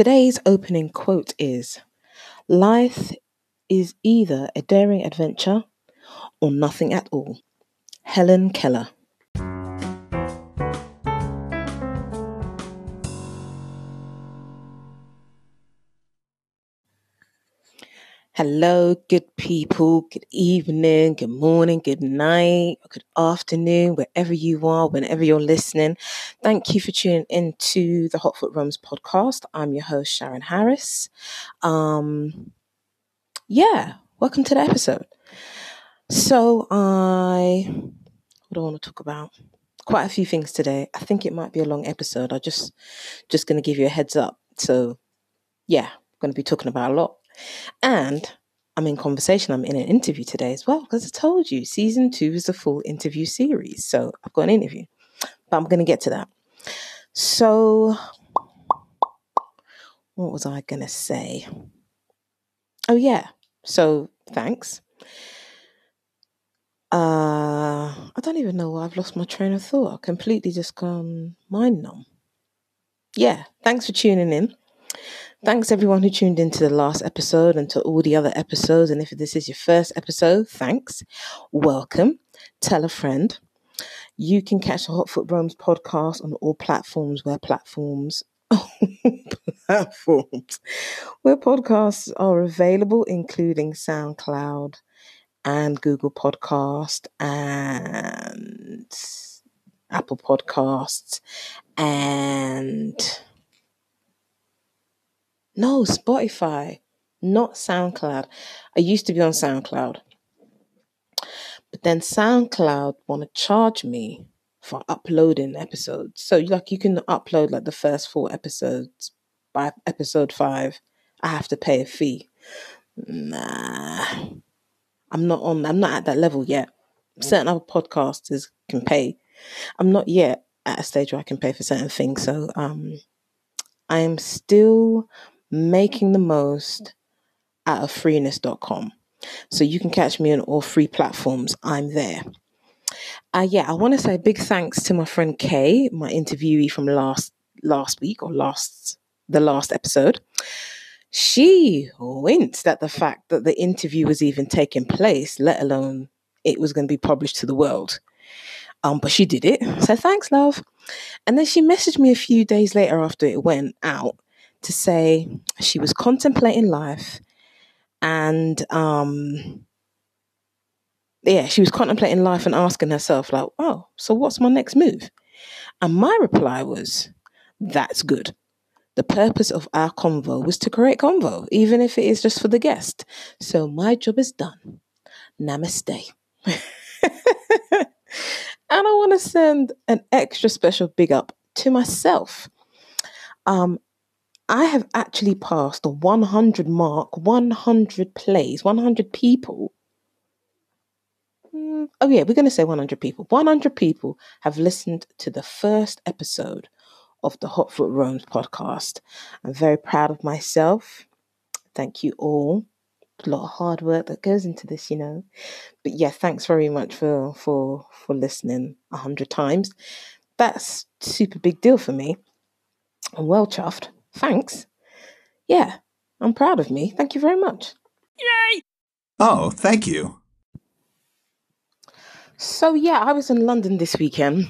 Today's opening quote is Life is either a daring adventure or nothing at all. Helen Keller. Hello, good people. Good evening, good morning, good night, good afternoon, wherever you are, whenever you're listening. Thank you for tuning into the Hotfoot Roams podcast. I'm your host, Sharon Harris. Um, yeah, welcome to the episode. So, I what do I want to talk about? Quite a few things today. I think it might be a long episode. I just just going to give you a heads up. So, yeah, I'm going to be talking about a lot. And I'm in conversation, I'm in an interview today as well, because I told you season two is a full interview series. So I've got an interview, but I'm going to get to that. So, what was I going to say? Oh, yeah. So, thanks. Uh, I don't even know why I've lost my train of thought. I've completely just gone mind numb. Yeah, thanks for tuning in. Thanks everyone who tuned into the last episode and to all the other episodes. And if this is your first episode, thanks. Welcome. Tell a friend. You can catch the Hotfoot Roams podcast on all platforms where platforms platforms where podcasts are available, including SoundCloud and Google Podcast and Apple Podcasts and no, Spotify, not SoundCloud. I used to be on SoundCloud. But then SoundCloud want to charge me for uploading episodes. So like you can upload like the first four episodes by episode 5, I have to pay a fee. Nah. I'm not on I'm not at that level yet. Certain other podcasters can pay. I'm not yet at a stage where I can pay for certain things. So um I am still making the most out of freeness.com. So you can catch me on all three platforms. I'm there. Uh, yeah, I want to say big thanks to my friend Kay, my interviewee from last last week or last the last episode. She winced at the fact that the interview was even taking place, let alone it was going to be published to the world. Um, but she did it. So thanks, love. And then she messaged me a few days later after it went out to say she was contemplating life and um yeah she was contemplating life and asking herself like oh so what's my next move? And my reply was that's good. The purpose of our convo was to create convo even if it is just for the guest. So my job is done. Namaste. And i want to send an extra special big up to myself. Um, I have actually passed the 100 mark, 100 plays, 100 people. Mm, oh, yeah, we're going to say 100 people. 100 people have listened to the first episode of the Hotfoot Roams podcast. I'm very proud of myself. Thank you all. A lot of hard work that goes into this, you know. But yeah, thanks very much for for for listening a hundred times. That's super big deal for me. I'm well chuffed. Thanks. Yeah, I'm proud of me. Thank you very much. Yay! Oh, thank you. So, yeah, I was in London this weekend,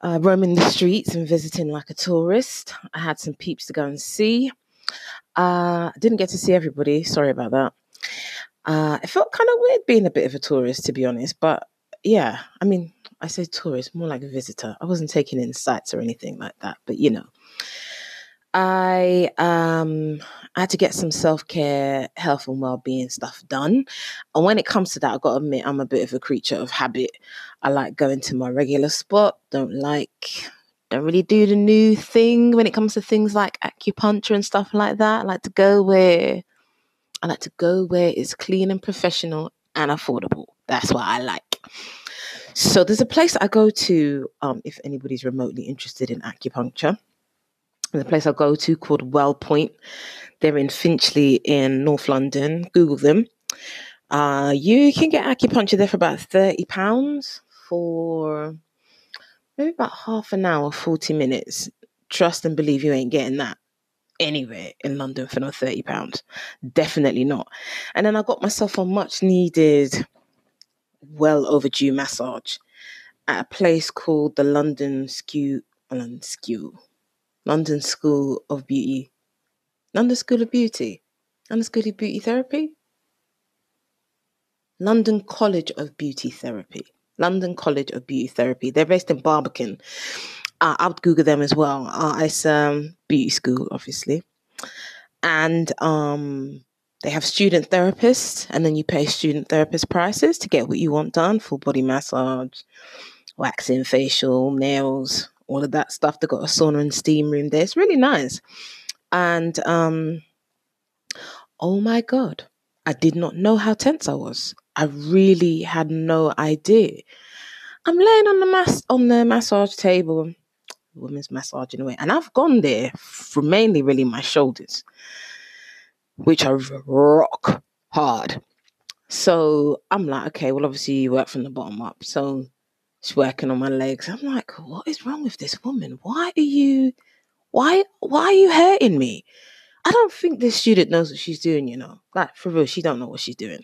uh, roaming the streets and visiting like a tourist. I had some peeps to go and see. Uh, I didn't get to see everybody. Sorry about that. Uh, it felt kind of weird being a bit of a tourist, to be honest. But yeah, I mean, I say tourist, more like a visitor. I wasn't taking in sights or anything like that. But you know, I um I had to get some self care, health and well being stuff done. And when it comes to that, I gotta admit I'm a bit of a creature of habit. I like going to my regular spot, don't like don't really do the new thing when it comes to things like acupuncture and stuff like that. I like to go where I like to go where it's clean and professional and affordable. That's what I like. So there's a place I go to um, if anybody's remotely interested in acupuncture the place I go to called Wellpoint. They're in Finchley in North London. Google them. Uh, you can get acupuncture there for about thirty pounds for maybe about half an hour, forty minutes. Trust and believe you ain't getting that anywhere in London for no thirty pounds. Definitely not. And then I got myself a much needed, well overdue massage at a place called the London Skew London Skew London School of Beauty. London School of Beauty. London School of Beauty Therapy. London College of Beauty Therapy. London College of Beauty Therapy. They're based in Barbican. Uh, I'll Google them as well. Uh, it's um, beauty school, obviously, and um, they have student therapists, and then you pay student therapist prices to get what you want done: full body massage, waxing, facial, nails, all of that stuff. They've got a sauna and steam room there. It's really nice, and um, oh my god, I did not know how tense I was. I really had no idea. I'm laying on the mass on the massage table, women's massage in way, and I've gone there for mainly really my shoulders, which are rock hard. So I'm like, okay, well, obviously you work from the bottom up. So she's working on my legs. I'm like, what is wrong with this woman? Why are you, why, why are you hurting me? I don't think this student knows what she's doing, you know. Like for real, she don't know what she's doing.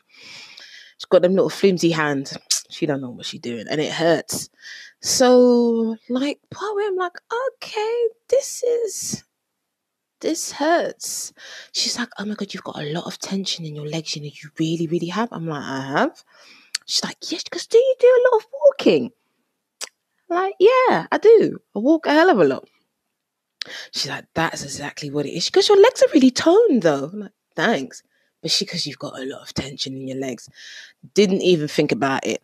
She's got them little flimsy hands. She don't know what she's doing, and it hurts. So, like, part way, I'm like, okay, this is this hurts. She's like, oh my god, you've got a lot of tension in your legs. You know, you really, really have. I'm like, I have. She's like, yes, because do you do a lot of walking? Like, yeah, I do. I walk a hell of a lot. She's like, that's exactly what it is. Because your legs are really toned, though. I'm like, thanks. But she, because you've got a lot of tension in your legs, didn't even think about it.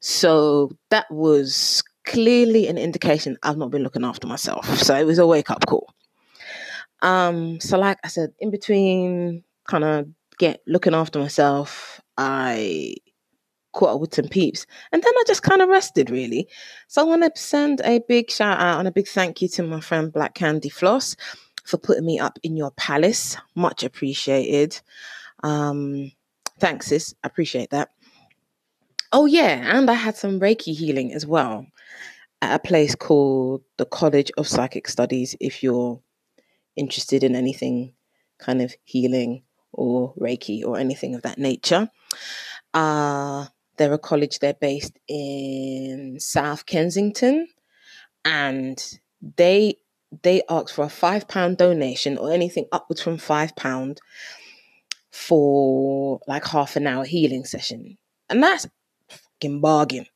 So that was clearly an indication I've not been looking after myself. So it was a wake up call. Um, so like I said, in between kind of get looking after myself, I caught up with some peeps. And then I just kind of rested really. So I want to send a big shout out and a big thank you to my friend Black Candy Floss for putting me up in your palace. Much appreciated. Um, thanks, sis. I appreciate that. Oh, yeah. And I had some Reiki healing as well at a place called the College of Psychic Studies if you're interested in anything kind of healing or Reiki or anything of that nature. Uh, they're a college, they're based in South Kensington, and they they ask for a five pound donation or anything upwards from five pound for like half an hour healing session. And that's fucking bargain.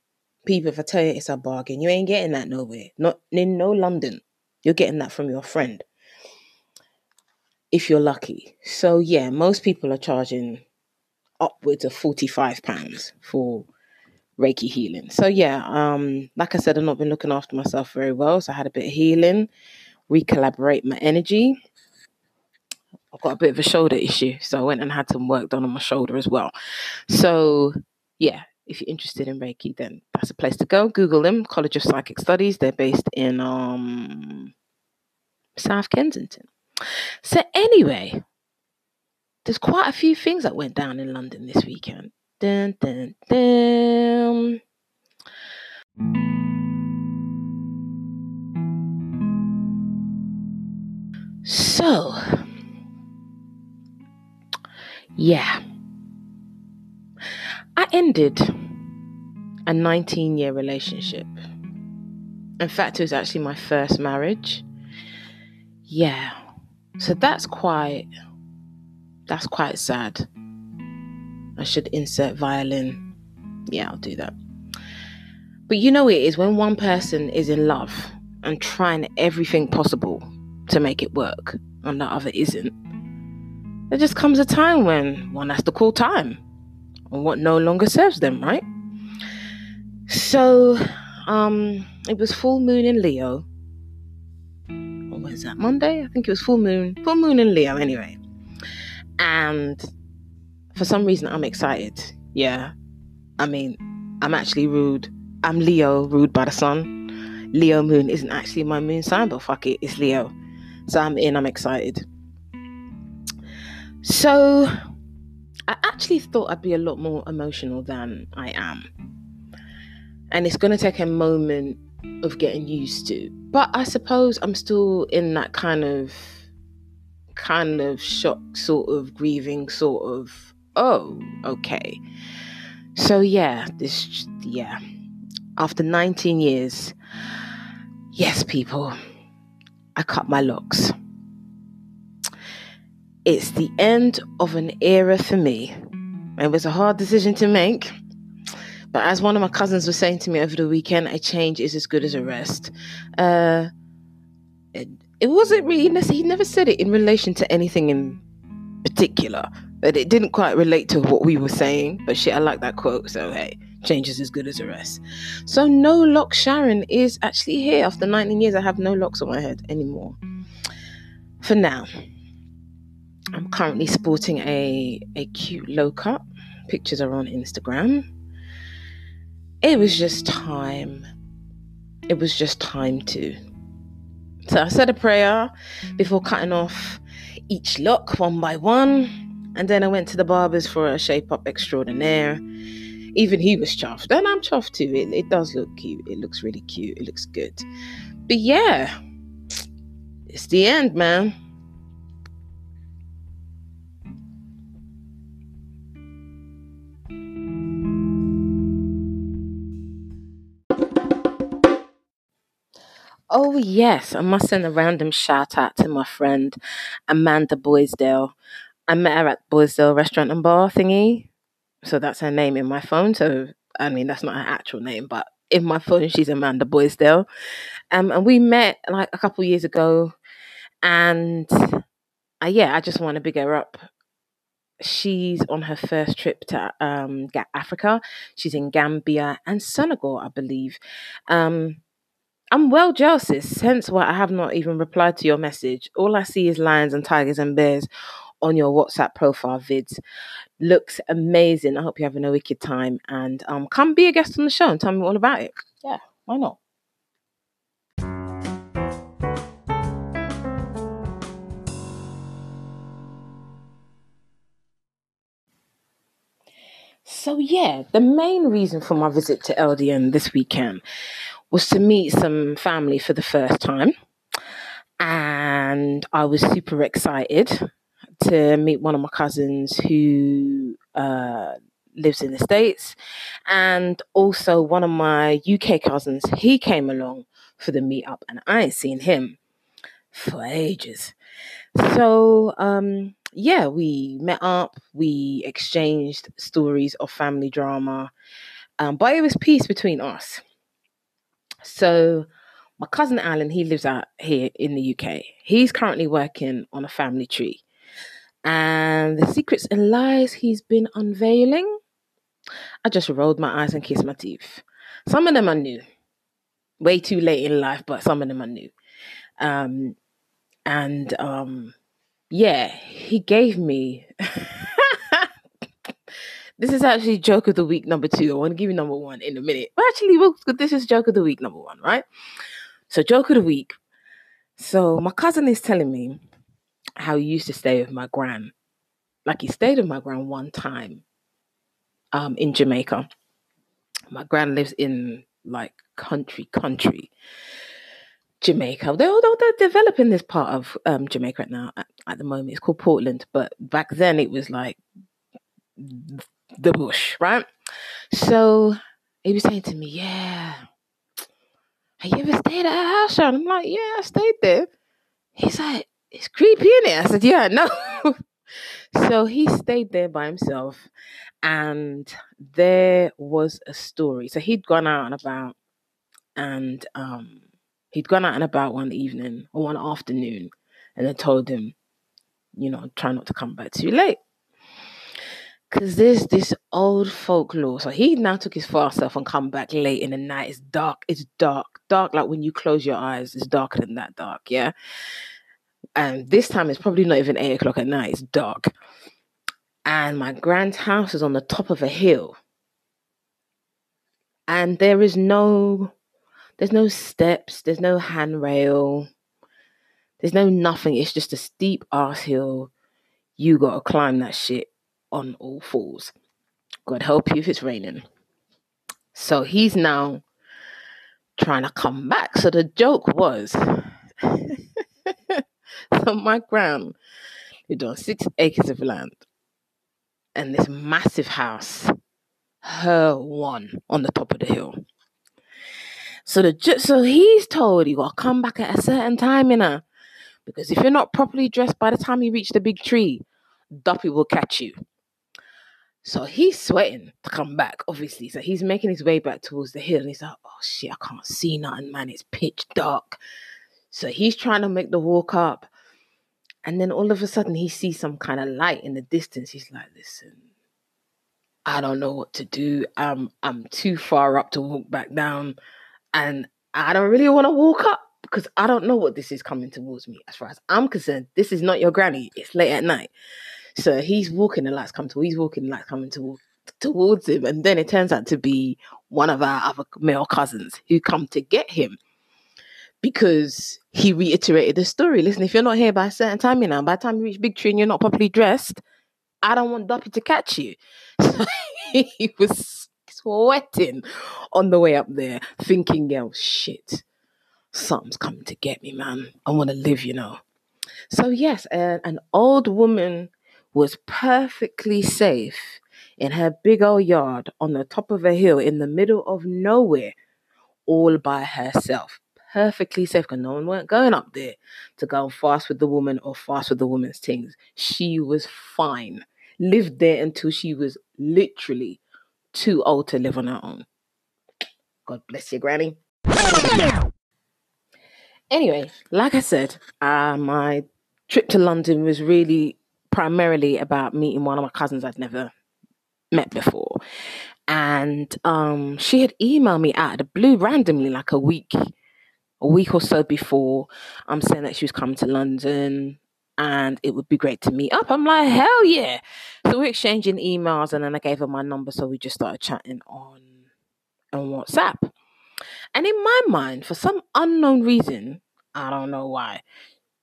People, if I tell you it's a bargain, you ain't getting that nowhere. Not in no London. You're getting that from your friend. If you're lucky. So yeah, most people are charging upwards of £45 for Reiki healing. So yeah, um, like I said, I've not been looking after myself very well. So I had a bit of healing, recalibrate my energy. I've got a bit of a shoulder issue, so I went and had some work done on my shoulder as well. So, yeah, if you're interested in Reiki, then that's a place to go. Google them, College of Psychic Studies. They're based in um, South Kensington. So, anyway, there's quite a few things that went down in London this weekend. Dun, dun, dun. So, yeah. I ended a 19 year relationship. In fact, it was actually my first marriage. Yeah. So that's quite that's quite sad. I should insert violin. Yeah, I'll do that. But you know it is when one person is in love and trying everything possible to make it work and the other isn't there just comes a time when one has to call time on what no longer serves them, right? So, um, it was full moon in Leo. Or was that Monday? I think it was full moon. Full moon in Leo, anyway. And for some reason, I'm excited. Yeah. I mean, I'm actually rude. I'm Leo, ruled by the sun. Leo moon isn't actually my moon sign, but fuck it, it's Leo. So I'm in, I'm excited. So I actually thought I'd be a lot more emotional than I am. And it's going to take a moment of getting used to. But I suppose I'm still in that kind of kind of shock, sort of grieving, sort of, oh, okay. So, yeah, this, yeah. After 19 years, yes, people, I cut my locks. It's the end of an era for me. It was a hard decision to make. But as one of my cousins was saying to me over the weekend, a change is as good as a rest. Uh, it, wasn't really, he never said it in relation to anything in particular, but it didn't quite relate to what we were saying. But shit, I like that quote, so hey, change is as good as a rest. So, no lock Sharon is actually here. After 19 years, I have no locks on my head anymore. For now. I'm currently sporting a, a cute low cut. Pictures are on Instagram. It was just time. It was just time to. So I said a prayer before cutting off each lock one by one. And then I went to the barber's for a shape up extraordinaire. Even he was chuffed. And I'm chuffed too. It, it does look cute. It looks really cute. It looks good. But yeah, it's the end, man. Oh, yes, I must send a random shout out to my friend Amanda Boisdale. I met her at Boisdale Restaurant and Bar thingy. So that's her name in my phone. So, I mean, that's not her actual name, but in my phone, she's Amanda Boisdale. Um, and we met like a couple years ago. And uh, yeah, I just want to big her up. She's on her first trip to um, Africa. She's in Gambia and Senegal, I believe. Um, I'm well jealous, hence why I have not even replied to your message. All I see is lions and tigers and bears on your WhatsApp profile vids. Looks amazing. I hope you're having a wicked time and um come be a guest on the show and tell me all about it. Yeah, why not? So yeah, the main reason for my visit to LDN this weekend was to meet some family for the first time. And I was super excited to meet one of my cousins who uh, lives in the States. And also one of my UK cousins, he came along for the meetup, and I ain't seen him for ages. So, um, yeah, we met up, we exchanged stories of family drama, um, but it was peace between us. So my cousin Alan, he lives out here in the UK. He's currently working on a family tree. And the secrets and lies he's been unveiling, I just rolled my eyes and kissed my teeth. Some of them I knew. Way too late in life, but some of them I knew. Um, and um, yeah, he gave me This is actually joke of the week number two. I want to give you number one in a minute. But actually, well, this is joke of the week number one, right? So, joke of the week. So, my cousin is telling me how he used to stay with my gran. Like, he stayed with my gran one time um, in Jamaica. My gran lives in like country, country. Jamaica. They're, they're developing this part of um, Jamaica right now at, at, the moment. It's called Portland, but back then it was like the bush, right? So he was saying to me, Yeah, have you ever stayed at a house? Sean? I'm like, Yeah, I stayed there. He's like, It's creepy in there. I said, Yeah, know. so he stayed there by himself, and there was a story. So he'd gone out and about, and um, he'd gone out and about one evening or one afternoon, and I told him, you know, try not to come back too late. Because there's this old folklore. So he now took his fast self and come back late in the night. It's dark. It's dark. Dark like when you close your eyes. It's darker than that dark, yeah? And this time it's probably not even 8 o'clock at night. It's dark. And my grand house is on the top of a hill. And there is no there's no steps, there's no handrail, there's no nothing. It's just a steep ass hill. You gotta climb that shit on all fours. God help you if it's raining. So he's now trying to come back. So the joke was So my gran lived on six acres of land and this massive house, her one on the top of the hill. So the so he's told you gotta come back at a certain time, you know, because if you're not properly dressed by the time you reach the big tree, Duppy will catch you. So he's sweating to come back, obviously. So he's making his way back towards the hill, and he's like, "Oh shit, I can't see nothing, man. It's pitch dark." So he's trying to make the walk up, and then all of a sudden he sees some kind of light in the distance. He's like, "Listen, I don't know what to do. I'm I'm too far up to walk back down, and I don't really want to walk up because I don't know what this is coming towards me. As far as I'm concerned, this is not your granny. It's late at night." So he's walking, the lights come to. He's walking, the lights coming to, towards him, and then it turns out to be one of our other male cousins who come to get him because he reiterated the story. Listen, if you're not here by a certain time, you know, by the time you reach Big Tree and you're not properly dressed, I don't want Duppy to catch you. So he was sweating on the way up there, thinking, yo, shit, something's coming to get me, man. I want to live, you know. So, yes, an old woman was perfectly safe in her big old yard on the top of a hill in the middle of nowhere, all by herself. Perfectly safe because no one weren't going up there to go fast with the woman or fast with the woman's things. She was fine. Lived there until she was literally too old to live on her own. God bless you, Granny. Anyway, like I said, uh, my trip to London was really primarily about meeting one of my cousins I'd never met before. And um, she had emailed me out of the blue randomly, like a week, a week or so before, I'm um, saying that she was coming to London and it would be great to meet up. I'm like, hell yeah. So we're exchanging emails and then I gave her my number. So we just started chatting on on WhatsApp. And in my mind, for some unknown reason, I don't know why,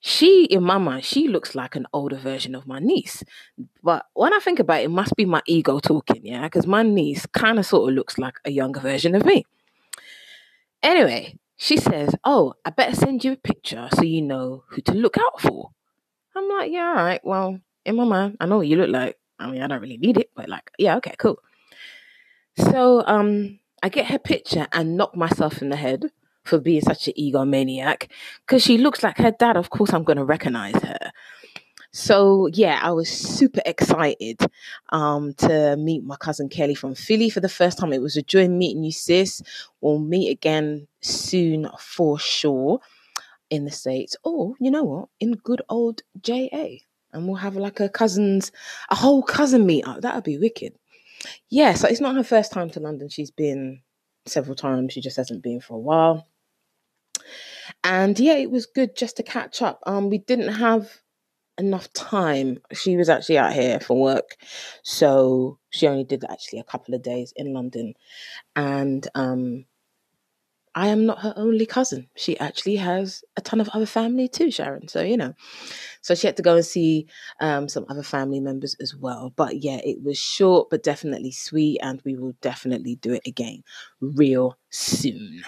she in my mind she looks like an older version of my niece. But when i think about it, it must be my ego talking yeah? Because my niece kind of sort of looks like a younger version of me. Anyway she says oh i better send you a picture so you know who to look out for. I'm like yeah all right well in my mind i know what you look like. I mean i don't really need it but like yeah okay cool. So um i get her picture and knock myself in the head for being such an egomaniac because she looks like her dad. Of course, I'm going to recognize her. So yeah, I was super excited um, to meet my cousin Kelly from Philly for the first time. It was a joy meeting you, sis. We'll meet again soon for sure in the states, or you know what, in good old JA, and we'll have like a cousins, a whole cousin meetup. That would be wicked. Yeah, so it's not her first time to London. She's been several times. She just hasn't been for a while. And yeah, it was good just to catch up. Um, we didn't have enough time. She was actually out here for work, so she only did actually a couple of days in London. And um, I am not her only cousin. She actually has a ton of other family too, Sharon. So you know, so she had to go and see um, some other family members as well. But yeah, it was short but definitely sweet, and we will definitely do it again real soon.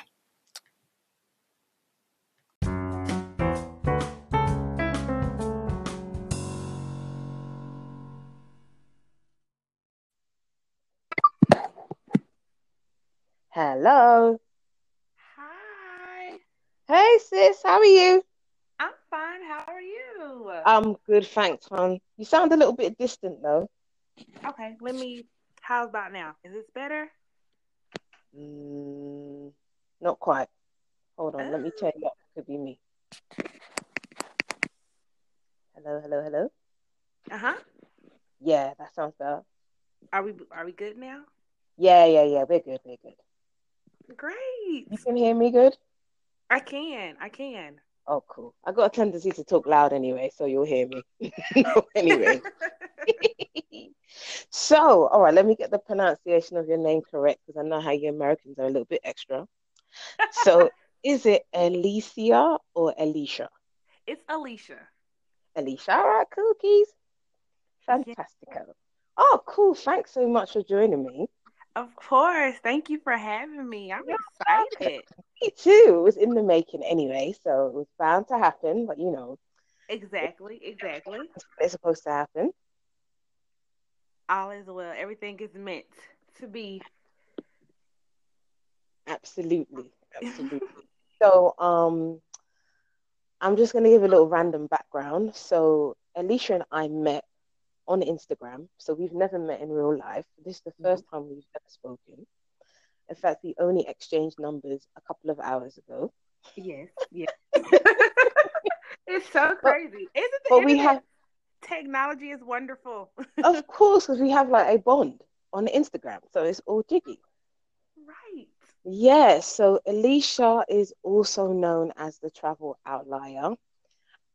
Hello. Hi. Hey sis, how are you? I'm fine. How are you? I'm good, thanks, hon. You sound a little bit distant though. Okay, let me. How's about now? Is this better? Mm, not quite. Hold on, let me check. That could be me. Hello, hello, hello. Uh huh. Yeah, that sounds better. Are we are we good now? Yeah, yeah, yeah. We're good. We're good. Great. You can hear me good? I can. I can. Oh, cool. I got a tendency to talk loud anyway, so you'll hear me. anyway. so, all right, let me get the pronunciation of your name correct because I know how you Americans are a little bit extra. So, is it Alicia or Alicia? It's Alicia. Alicia. All right, cookies. Fantastico. Yeah. Oh, cool. Thanks so much for joining me. Of course. Thank you for having me. I'm excited. Me too. It was in the making anyway, so it was bound to happen. But you know, Exactly, exactly. It's supposed to happen. All is well. Everything is meant to be. Absolutely. Absolutely. so um I'm just gonna give a little random background. So Alicia and I met on Instagram. So we've never met in real life. This is the 1st Mm-hmm. time we've ever spoken. In fact, we only exchanged numbers a couple of hours ago. Yes, yes. it's so crazy. Isn't it? But we have, technology is wonderful. of course, because we have like a bond on Instagram. So it's all jiggy. right. Yes, so Alicia is also known as the travel outlier.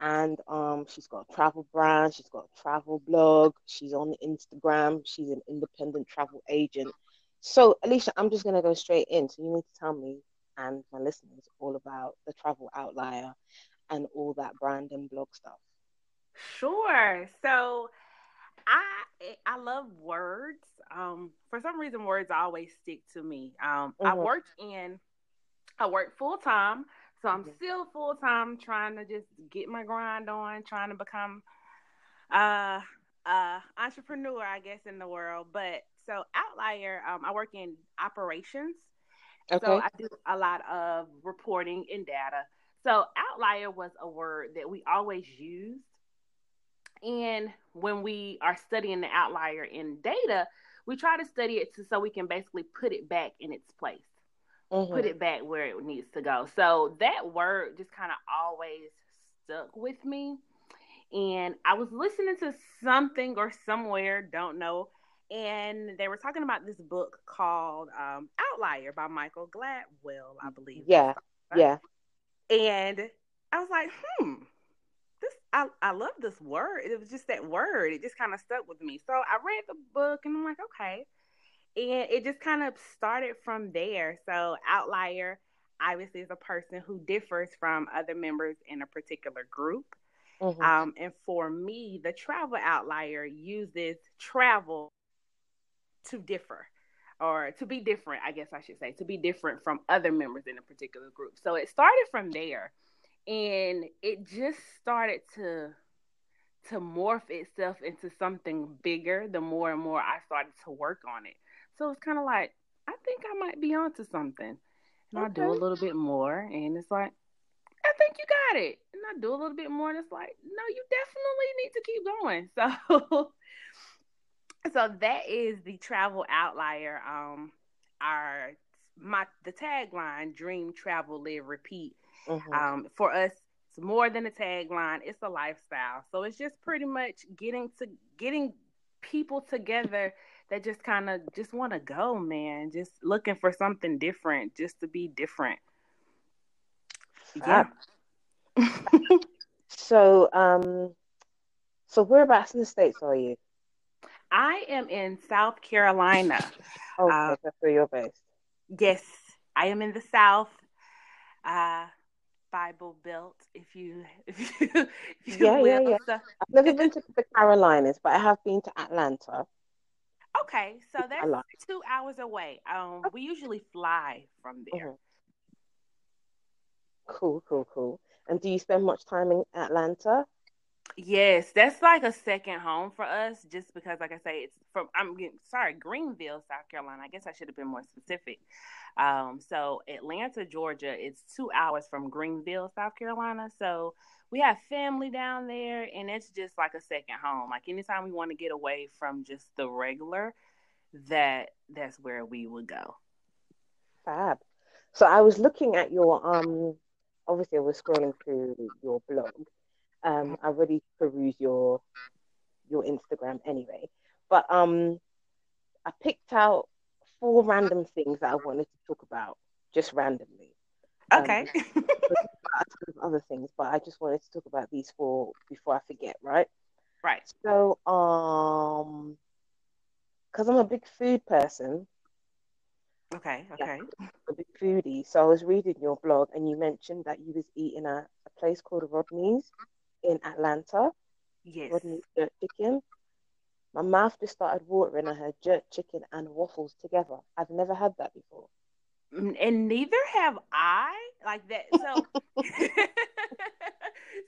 And um, she's got a travel brand, she's got a travel blog, she's on Instagram, she's an independent travel agent. So, Alicia, I'm just going to go straight in. So, you need to tell me and my listeners all about the travel outlier and all that brand and blog stuff. Sure. So I I love words. Um, for some reason, words always stick to me. Um, I Mhm. work in I work full time, so I'm Mhm. still full time trying to just get my grind on, trying to become uh uh entrepreneur, I guess, in the world. But so outlier, um, I work in operations. Okay. So I do a lot of reporting and data. So outlier was a word that we always used. And when we are studying the outlier in data, we try to study it to, so we can basically put it back in its place, Mhm. put it back where it needs to go. So that word just kind of always stuck with me. And I was listening to something or somewhere, don't know, and they were talking about this book called um, Outlier by Michael Gladwell, I believe. Yeah. Yeah. And I was like, hmm, this I, I love this word. It was just that word. It just kind of stuck with me. So I read the book and I'm like, okay. And it just kind of started from there. So outlier obviously is a person who differs from other members in a particular group. Mhm. Um, and for me, the travel outlier uses travel to differ or to be different, I guess I should say, to be different from other members in a particular group. So it started from there and it just started to to morph itself into something bigger the more and more I started to work on it. So it's kind of like I think I might be onto something. And I do a little bit more and it's like I think you got it. And I do a little bit more and it's like, no, you definitely need to keep going. So so that is the travel outlier. Um our my the tagline dream travel live repeat Mhm. um, for us, it's more than a tagline; it's a lifestyle. So it's just pretty much getting to getting people together that just kind of just want to go, man. Just looking for something different, just to be different. Yeah. So, um, so whereabouts in the States are you? I am in South Carolina. Okay, Uh, that's where you're based. Yes, I am in the South. Uh, Bible Belt, if you if you, if you Yeah, yeah, will. yeah. So, I've never been to the Carolinas, but I have been to Atlanta. Okay, so that's two hours away. Um, we usually fly from there. Mhm. Cool, cool, cool. And do you spend much time in Atlanta? Yes, that's like a second home for us, just because, like I say, it's from. I'm sorry, Greenville, South Carolina. I guess I should have been more specific. Um, so Atlanta, Georgia, it's two hours from Greenville, South Carolina. So we have family down there, and it's just like a second home. Like anytime we want to get away from just the regular, that that's where we would go. Fab. So I was looking at your um obviously I was scrolling through your blog. Um I already peruse your your Instagram anyway. But um I picked out four random things that I wanted to talk about just randomly. Um, Okay. of other things, but I just wanted to talk about these four before I forget, right? right. So um because I'm a big food person, Okay. Okay. a big foodie. So I was reading your blog and you mentioned that you was eating at a place called Rodney's in Atlanta. Yes. Rodney's jerk chicken. My mouth just started watering. I had jerk chicken and waffles together. I've never had that before. Mm, and neither have I like that. So,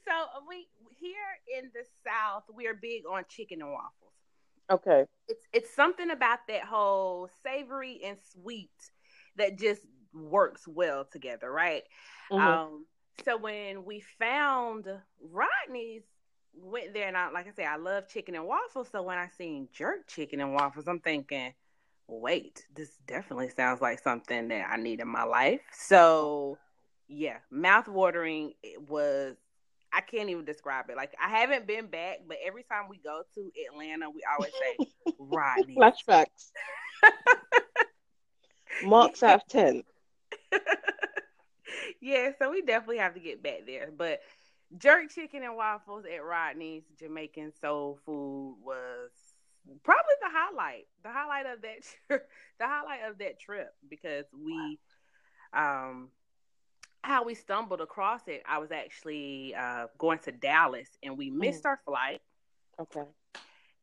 so we here in the South, we are big on chicken and waffles. Okay. It's it's something about that whole savory and sweet that just works well together, right? Mhm. Um, so when we found Rodney's, went there and I like I said, I love chicken and waffles. So when I seen jerk chicken and waffles, I'm thinking, wait, this definitely sounds like something that I need in my life. So yeah, mouth watering it was I can't even describe it. Like I haven't been back, but every time we go to Atlanta, we always say Rodney. Flashbacks. Marks out of ten. yeah, so we definitely have to get back there. But jerk chicken and waffles at Rodney's Jamaican soul food was probably the highlight. The highlight of that trip, the highlight of that trip because we um how we stumbled across it, I was actually uh, going to Dallas and we missed our flight. Okay.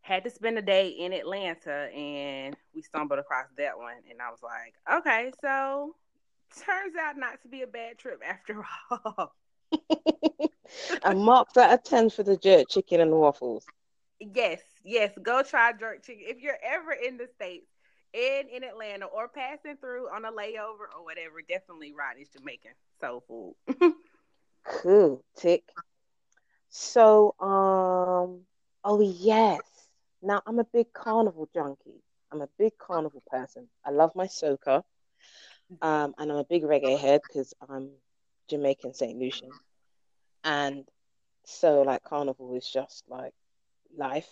Had to spend a day in Atlanta and we stumbled across that one. And I was like, okay, so turns out not to be a bad trip after all. and marks out of ten for the jerk chicken and waffles. yes, yes, go try jerk chicken. If you're ever in the States, in in Atlanta or passing through on a layover or whatever, definitely Rodney's Jamaican soul food. Cool. Tick. So, um, oh yes. Now I'm a big carnival junkie. I'm a big carnival person. I love my soca. Um, and I'm a big reggae head because I'm Jamaican St. Lucian. And so like carnival is just like life.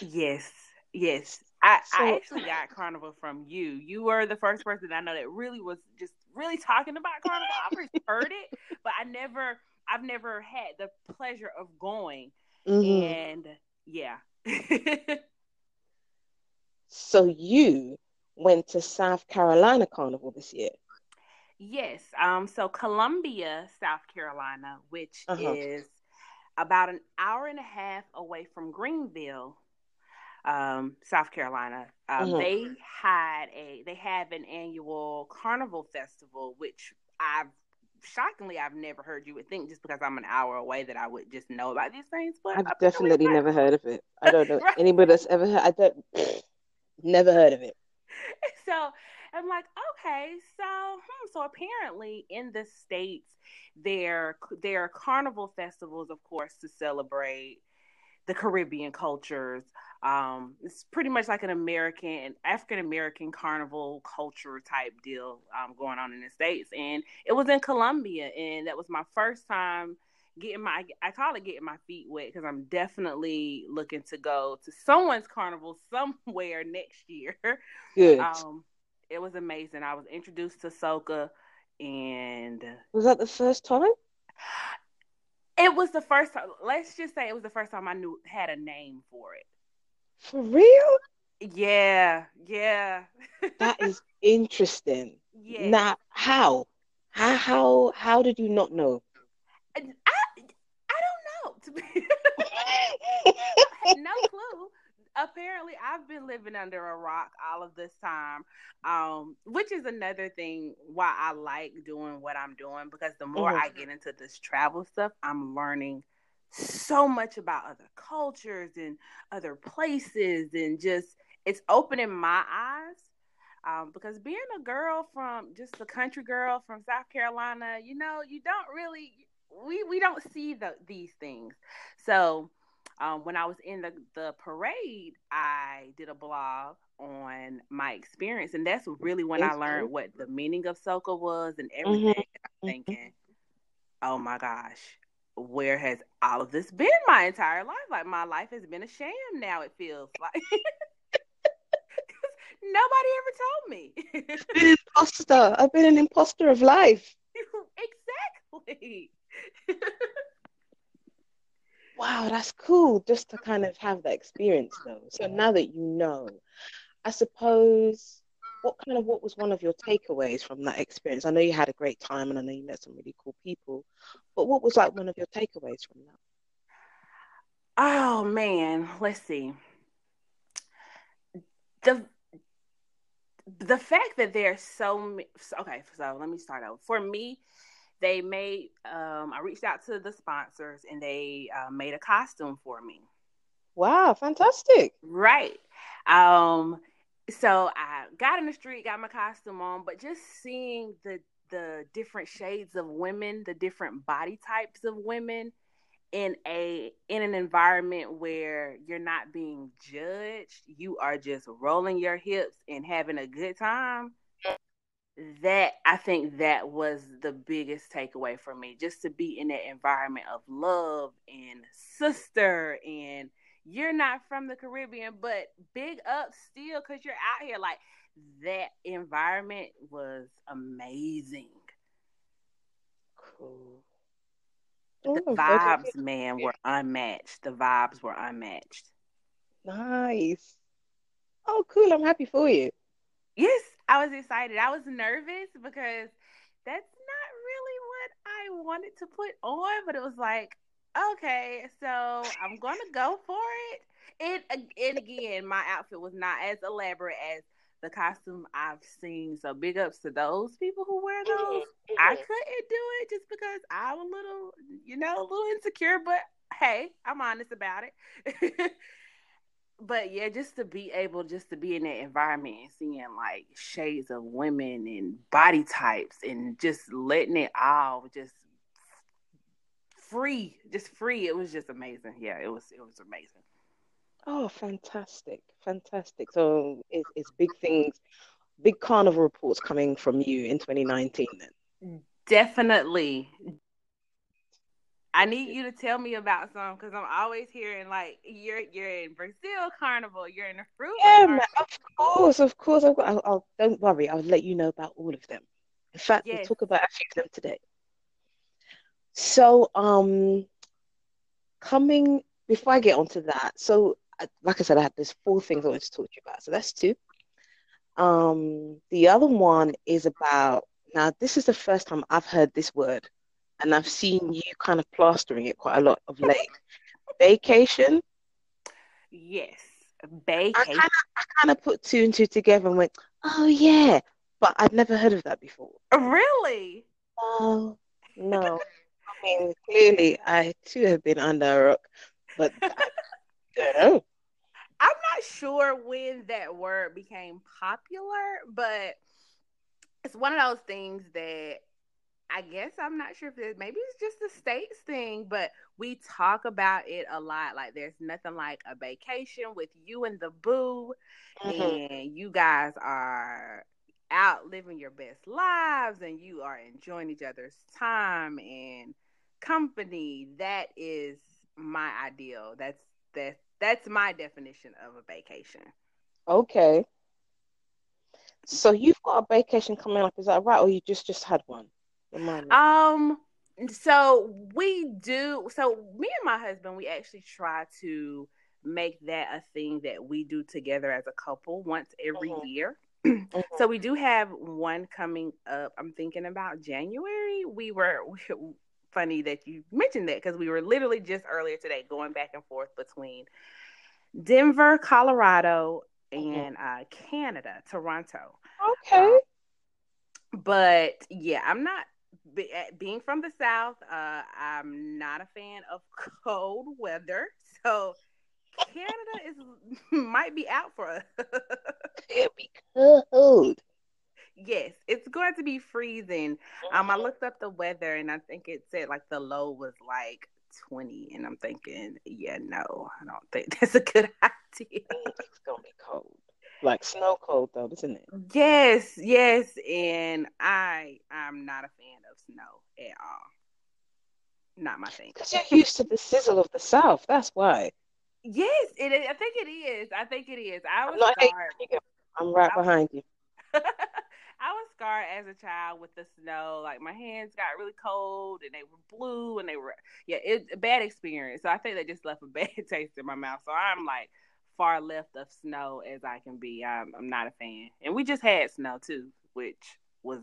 yes, yes. I, I actually got Carnival from you. You were the first person I know that really was just really talking about Carnival. I've heard it, but I never, I've never had the pleasure of going. Mhm. And yeah, So you went to South Carolina Carnival this year. Yes. Um. So Columbia, South Carolina, which Uh-huh. is about an hour and a half away from Greenville, um, South Carolina. Um, Mhm. They had a they have an annual carnival festival, which I've shockingly I've never heard. You would think just because I'm an hour away that I would just know about these things, but I've definitely never heard of it. I don't know Right. anybody that's ever heard. I don't. Never heard of it. so I'm like, okay, so hmm, so apparently in the states there there are carnival festivals, of course, to celebrate the Caribbean cultures. Um, it's pretty much like an American, African American carnival culture type deal um, going on in the states, and it was in Columbia, and that was my first time getting my I call it getting my feet wet because I'm definitely looking to go to someone's carnival somewhere next year. Good. Um, it was amazing. I was introduced to soca, and Was that the first time? it was the first time. Let's just say it was the first time I knew had a name for it. For real? Yeah, yeah, That is interesting. yeah. Now, how? How how how did you not know? I, I don't know. To be no clue. Apparently, I've been living under a rock all of this time, um, which is another thing why I like doing what I'm doing because the more Mhm. I get into this travel stuff, I'm learning so much about other cultures and other places, and just it's opening my eyes. Um, because being a girl from just a country girl from South Carolina, you know, you don't really we we don't see the, these things. So um, when I was in the, the parade, I did a blog on my experience, and that's really when I learned what the meaning of soca was and everything. I'm Mhm. thinking, oh my gosh, where has all of this been my entire life? Like my life has been a sham now. It feels like nobody ever told me. Been an imposter. I've been an imposter of life. exactly. Wow, that's cool just to kind of have that experience though. So now that you know, I suppose what kind of what was one of your takeaways from that experience? I know you had a great time and I know you met some really cool people, but what was like one of your takeaways from that? Oh man, let's see. The the fact that there's so many, okay, so let me start out. For me, they made um I reached out to the sponsors and they uh, made a costume for me. Wow, fantastic. Right. Um so I got in the street, got my costume on, but just seeing the the different shades of women, the different body types of women in a in an environment where you're not being judged, you are just rolling your hips and having a good time. That I think that was the biggest takeaway for me, just to be in that environment of love and sister and you're not from the Caribbean, but big up still because you're out here. Like that environment was amazing. Cool. The Oh, vibes, okay. man, were unmatched. The vibes were unmatched. Nice. Oh, cool. I'm happy for you. Yes, I was excited. I was nervous because that's not really what I wanted to put on, but it was like, okay, so I'm gonna go for it. And and again, my outfit was not as elaborate as the costume I've seen. So big ups to those people who wear those. I couldn't do it just because I'm a little, you know, a little insecure, but hey, I'm honest about it. but yeah, just to be able just to be in that environment and seeing like shades of women and body types and just letting it all just free, just free. It was just amazing. Yeah, it was it was amazing. Oh, fantastic. Fantastic. So it's, it's big things, big carnival reports coming from you in 2019 then. Definitely. I need you to tell me about some because I'm always hearing like you're you're in Brazil Carnival, you're in the Fruit Yeah, man, of course, of course. I've got, I'll, I'll, don't worry, I'll let you know about all of them. In fact, we'll talk about a few of them today. So, um, coming before I get onto that, so like I said, I had there's four things I wanted to talk to you about. So that's two. Um, the other one is about now, this is the first time I've heard this word, and I've seen you kind of plastering it quite a lot of late. Vacation. Yes. I kind Vacation. of I kind of put two and two together and went, oh yeah, but I'd never heard of that before. Oh, really? No, no. I mean, clearly I too have been under a rock, but I don't know. I'm not sure when that word became popular, but it's one of those things that I guess I'm not sure if it maybe it's just the states thing, but we talk about it a lot. Like there's nothing like a vacation with you and the boo, Mhm. and you guys are out living your best lives and you are enjoying each other's time and company. That is my ideal. That's that's that's my definition of a vacation. Okay. So you've got a vacation coming up, is that right? Or you just just had one? Um, so we do. So me and my husband, we actually try to make that a thing that we do together as a couple once every Mhm. year. Mhm. So we do have one coming up. I'm thinking about January. We were funny that you mentioned that because we were literally just earlier today going back and forth between Denver, Colorado, and uh, Canada, Toronto. Okay. But yeah, I'm not be, eh, being from the South. Uh, I'm not a fan of cold weather, so Canada is might be out for us. It'll be cold. yes, it's going to be freezing. Um, I looked up the weather, and I think it said like the low was like 20, and I'm thinking, yeah, no, I don't think that's a good idea. It's gonna be cold. Like snow cold though, isn't it? Yes, yes, and I I'm not a fan of snow at all. Not my thing. Because you're used to the sizzle of the South. That's why. Yes, it is. I think it is. I think it is. I I'm was not scarred. I'm right I- behind you. I was scarred as a child with the snow. Like my hands got really cold and they were blue and they were yeah, it's a bad experience. So I think they just left a bad taste in my mouth. So I'm like far left of snow as I can be. I'm, I'm not a fan. And we just had snow too, which was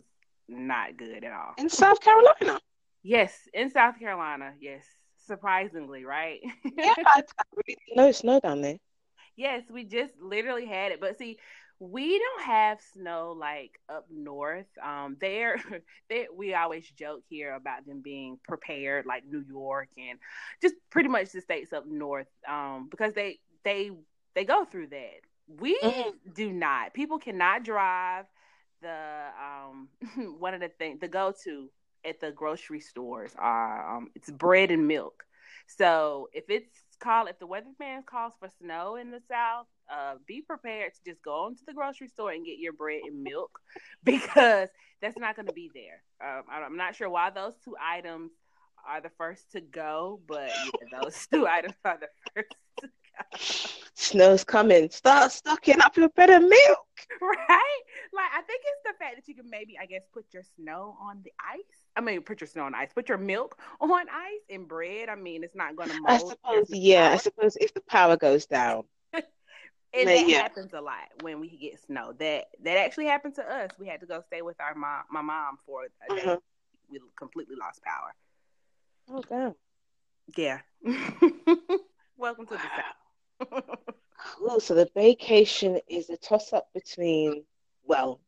not good at all. In South Carolina. Yes, in South Carolina. Yes, surprisingly, right? Yeah, I, I really know it down there. Yes, we just literally had it. But see, we don't have snow like up north. Um, there, they, we always joke here about them being prepared, like New York and just pretty much the states up north, um, because they they they go through that. We mm-hmm. do not. People cannot drive. The um, one of the things the go to at the grocery stores are um, it's bread and milk. So if it's call if the weatherman calls for snow in the south, uh, be prepared to just go into the grocery store and get your bread and milk because that's not going to be there. Um, I'm not sure why those two items are the first to go, but yeah, those two items are the first to go. Snow's coming. Start stocking up your bread and milk. Right? Like I think it's the fact that you can maybe, I guess, put your snow on the ice. I mean, put your snow on ice. Put your milk on ice and bread. I mean, it's not going to. I suppose. Yeah, I suppose if the power goes down. and that yeah. happens a lot when we get snow. That that actually happened to us. We had to go stay with our mom, my mom, for a day. Mm-hmm. We completely lost power. Oh damn. Yeah. Welcome to the south. Cool. So the vacation is a toss up between well,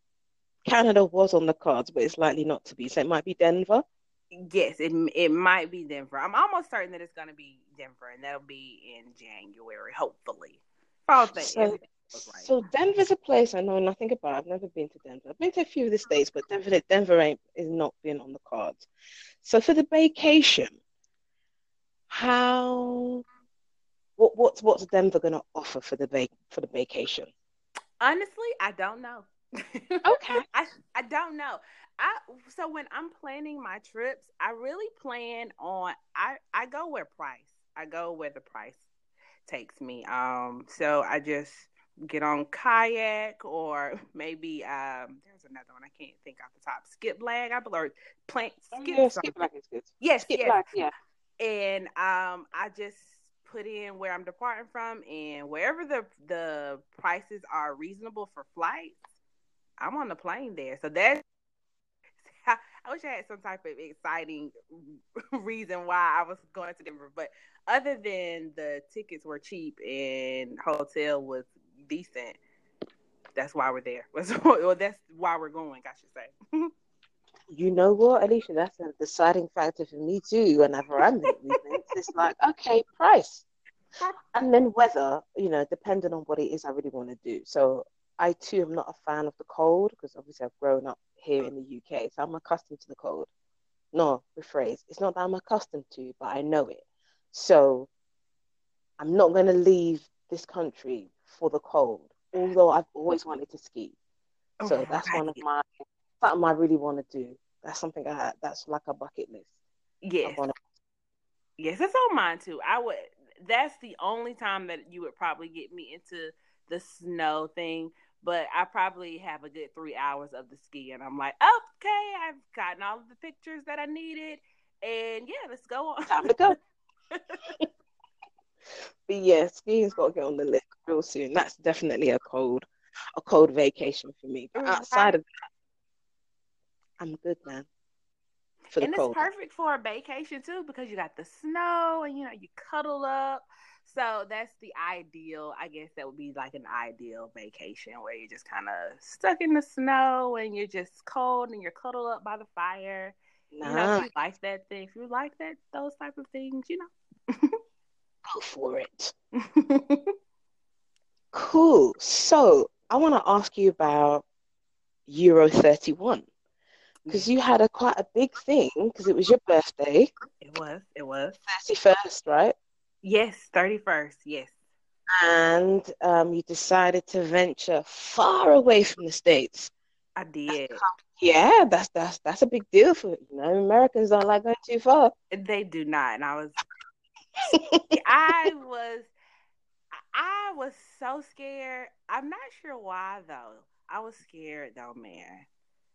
Canada was on the cards, but it's likely not to be. So it might be Denver. Yes, it it might be Denver. I'm almost certain that it's going to be Denver, and that'll be in January, hopefully. So, right. so Denver's a place I know nothing about. I've never been to Denver. I've been to a few of the states, but Denver, Denver ain't is not been on the cards. So for the vacation, how what what's what's Denver going to offer for the vac for the vacation? Honestly, I don't know. okay. I I don't know. I so when I'm planning my trips, I really plan on I I go where price. I go where the price takes me. Um so I just get on kayak or maybe um there's another one I can't think off the top. Skip lag, I believe plant oh, skip. Oh, yeah, skip lag is good. Yes, skip yes. Lag, yeah. And um I just put in where I'm departing from and wherever the the prices are reasonable for flights, I'm on the plane there. So that's I wish I had some type of exciting reason why I was going to Denver, but other than the tickets were cheap and hotel was decent, that's why we're there. well, that's why we're going, I should say. You know what, Alicia? That's a deciding factor for me too. Whenever I'm events, it's like, okay, price, and then weather. You know, depending on what it is I really want to do. So I too am not a fan of the cold because obviously I've grown up here in the UK, so I'm accustomed to the cold. No, rephrase. It's not that I'm accustomed to, but I know it. So I'm not going to leave this country for the cold, although I've always wanted to ski. So oh, that's one of my something I really want to do. That's something I that's like a bucket list. Yes. Wanna... Yes, it's on mine too. I would. That's the only time that you would probably get me into the snow thing. But I probably have a good three hours of the ski, and I'm like, okay, I've gotten all of the pictures that I needed, and yeah, let's go on. Time to go. but yeah, skiing's got to get on the list real soon. That's definitely a cold, a cold vacation for me. But mm, outside of that, I'm good, man. and it's perfect for a vacation too because you got the snow and you know you cuddle up so that's the ideal. I guess that would be like an ideal vacation where you're just kind of stuck in the snow and you're just cold and you're cuddled up by the fire. Nah. You know, if you like that thing, if you like that those type of things, you know, go for it. cool. So I want to ask you about Euro 31 because you had a quite a big thing because it was your birthday. It was. It was. 31st, right? Yes, 31st. Yes. And um, you decided to venture far away from the States. I did. Yeah, that's that's that's a big deal for you know Americans don't like going too far. They do not, and I was, I was, I was so scared. I'm not sure why though. I was scared though, man.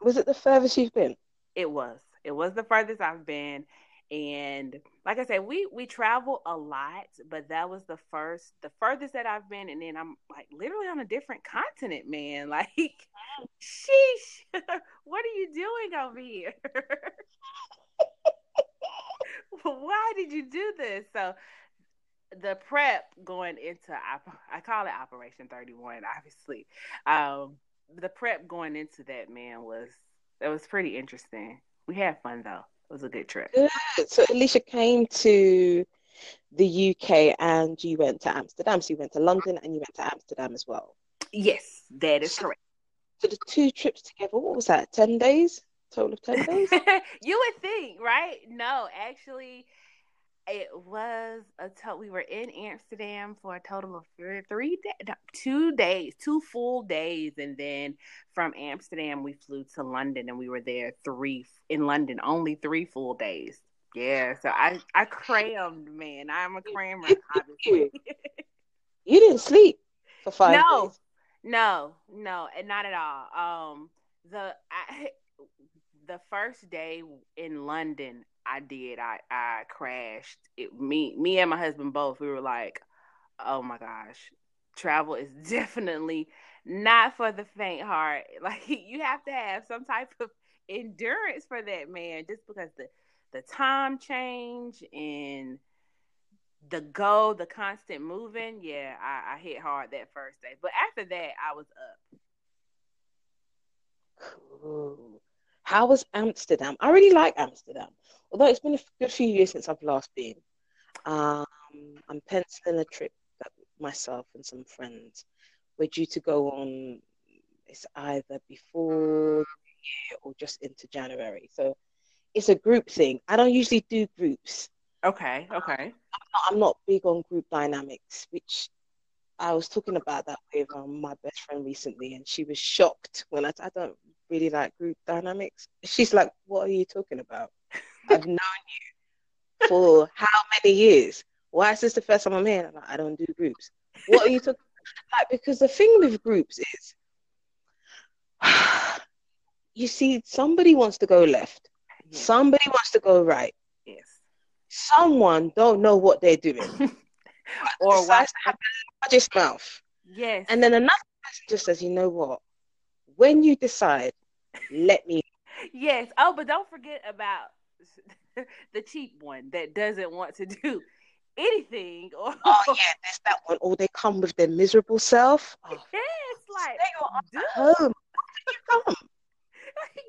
Was it the furthest you've been? It was. It was the furthest I've been, and like I said, we we travel a lot, but that was the first, the furthest that I've been, and then I'm like literally on a different continent, man. Like, sheesh, what are you doing over here? Why did you do this? So the prep going into I call it Operation Thirty One, obviously. Um, the prep going into that man was that was pretty interesting. We had fun though. It was a good trip. Good. So Alicia came to the UK and you went to Amsterdam. So you went to London and you went to Amsterdam as well. Yes, that is correct. So the two trips together, what was that? Ten days? Total of ten days? you would think, right? No, actually it was a total. We were in Amsterdam for a total of three, two days, two full days, and then from Amsterdam we flew to London, and we were there three in London, only three full days. Yeah, so I I crammed, man. I'm a crammer, obviously. you didn't sleep for five no, days. No, no, and not at all. Um, the I, the first day in London, I did. I I crashed. It, me me and my husband both. We were like, oh my gosh, travel is definitely not for the faint heart. Like you have to have some type of endurance for that, man. Just because the the time change and the go, the constant moving, yeah, I, I hit hard that first day. But after that, I was up. Cool. How was Amsterdam? I really like Amsterdam, although it's been a good few years since I've last been. Um, I'm penciling a trip that myself and some friends. We're due to go on. It's either before the year or just into January. So it's a group thing. I don't usually do groups. Okay. Okay. I'm not, I'm not big on group dynamics, which I was talking about that with um, my best friend recently, and she was shocked when I, I don't really like group dynamics. She's like, What are you talking about? I've known you for how many years? Why is this the first time I'm here? I'm like, I don't do groups. What are you talking like? Because the thing with groups is, you see, somebody wants to go left, yes. somebody wants to go right. Yes. Someone don't know what they're doing, or decides to have the largest mouth. Yes. And then another person just says, you know what? When you decide, let me. Yes. Oh, but don't forget about the cheap one that doesn't want to do anything. Or... Oh yeah, there's that one. Or they come with their miserable self. Oh, yes, like stay home. you come?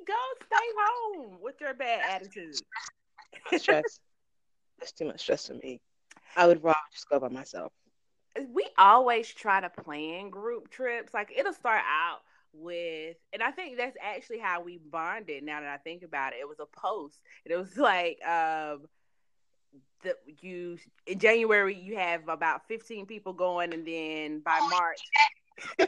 Go stay home with your bad attitude. stress. That's too much stress for me. I would rather just go by myself. We always try to plan group trips. Like it'll start out with and I think that's actually how we bonded now that I think about it. It was a post. And it was like um the you in January you have about 15 people going and then by March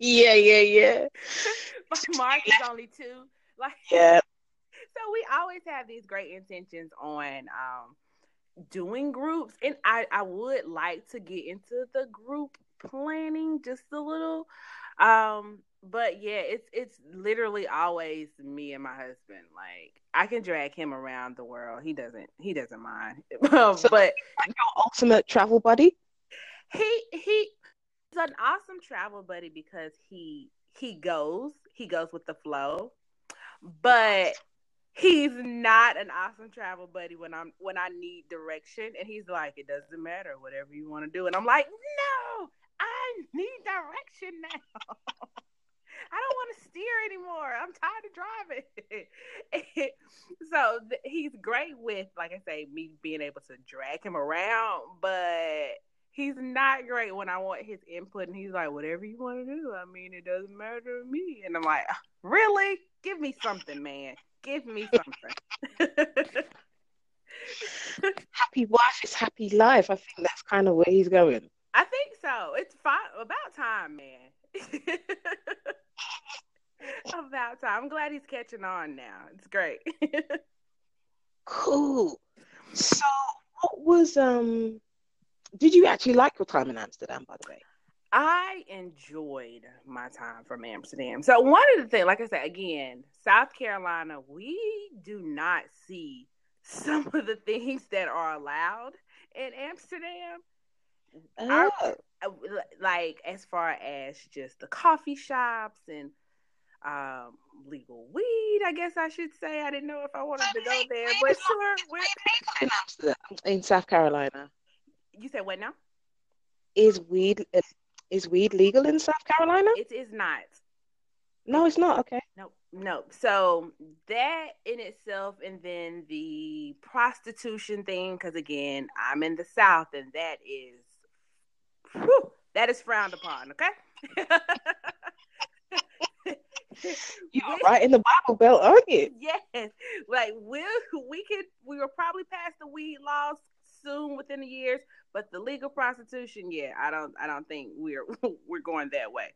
Yeah, yeah, yeah. by March is only two. Like Yeah. So we always have these great intentions on um doing groups and I I would like to get into the group planning just a little um, but yeah, it's it's literally always me and my husband. Like I can drag him around the world. He doesn't he doesn't mind. so but your ultimate travel buddy? He he's an awesome travel buddy because he he goes, he goes with the flow. But he's not an awesome travel buddy when I'm when I need direction and he's like it doesn't matter whatever you want to do and I'm like no I need direction now. I don't want to steer anymore. I'm tired of driving. so th- he's great with, like I say, me being able to drag him around, but he's not great when I want his input. And he's like, whatever you want to do. I mean, it doesn't matter to me. And I'm like, ah, really? Give me something, man. Give me something. happy wife is happy life. I think that's kind of where he's going. I think so. It's fine. About time, man. about time. I'm glad he's catching on now. It's great. cool. So, what was um? Did you actually like your time in Amsterdam, by the way? I enjoyed my time from Amsterdam. So one of the things, like I said, again, South Carolina, we do not see some of the things that are allowed in Amsterdam. Our, oh. uh, like as far as just the coffee shops and um, legal weed, I guess I should say. I didn't know if I wanted to go there, but sure, in Amsterdam, in South Carolina. You said what now? Is weed is weed legal in South Carolina? It is not. No, it's not. Okay. No, no. So that in itself, and then the prostitution thing, because again, I'm in the South, and that is whew, that is frowned upon. Okay. You're right in the Bible Belt, aren't you? Yes. Like we we could we will probably pass the weed laws soon within the years, but the legal prostitution, yeah, I don't I don't think we're we're going that way.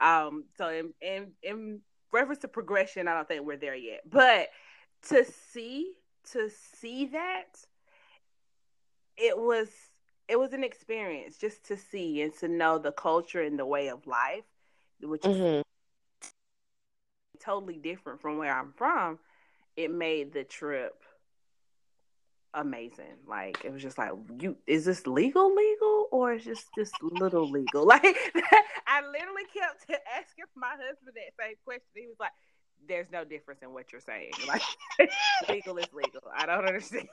Um, so in, in in reference to progression, I don't think we're there yet. But to see to see that, it was it was an experience just to see and to know the culture and the way of life, which mm-hmm. is totally different from where I'm from. It made the trip amazing. Like it was just like, you is this legal legal or is just just little legal? Like I literally kept asking my husband that same question. He was like, "There's no difference in what you're saying. Like legal is legal. I don't understand."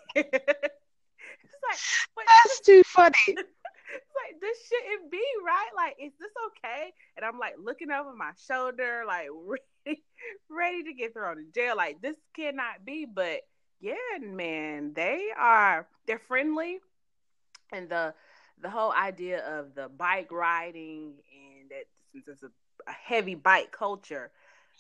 Like, that's too funny. It's like this shouldn't be right. Like, is this okay? And I'm like looking over my shoulder, like ready, ready to get thrown in jail. Like this cannot be. But yeah, man, they are they're friendly, and the the whole idea of the bike riding and that since it's a, a heavy bike culture.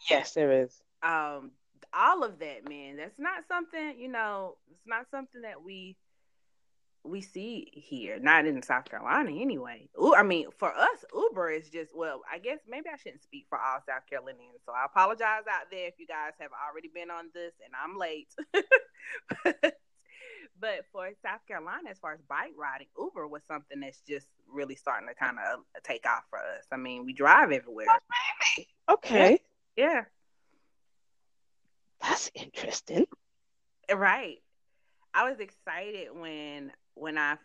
Yes, there is. Um, all of that, man. That's not something you know. It's not something that we we see here, not in South Carolina anyway. Ooh, I mean, for us, Uber is just well. I guess maybe I shouldn't speak for all South Carolinians, so I apologize out there if you guys have already been on this and I'm late. but for South Carolina, as far as bike riding, Uber was something that's just really starting to kind of uh, take off for us. I mean, we drive everywhere. Oh, okay. Yeah. yeah. That's interesting. Right. I was excited when when I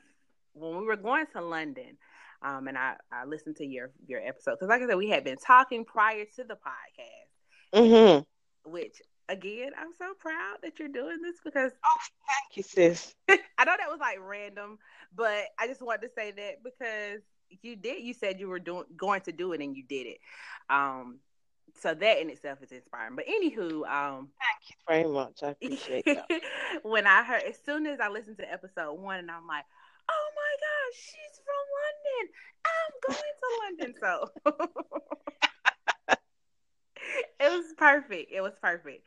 when we were going to London, um, and I I listened to your your episode because, like I said, we had been talking prior to the podcast, mm-hmm. which again, I'm so proud that you're doing this because oh, thank you, sis. I know that was like random, but I just wanted to say that because you did. You said you were doing going to do it, and you did it. Um, so that in itself is inspiring. But anywho, um, thank you very much. I appreciate that. when I heard, as soon as I listened to episode one, and I'm like, oh my gosh, she's from London. I'm going to London. So it was perfect. It was perfect.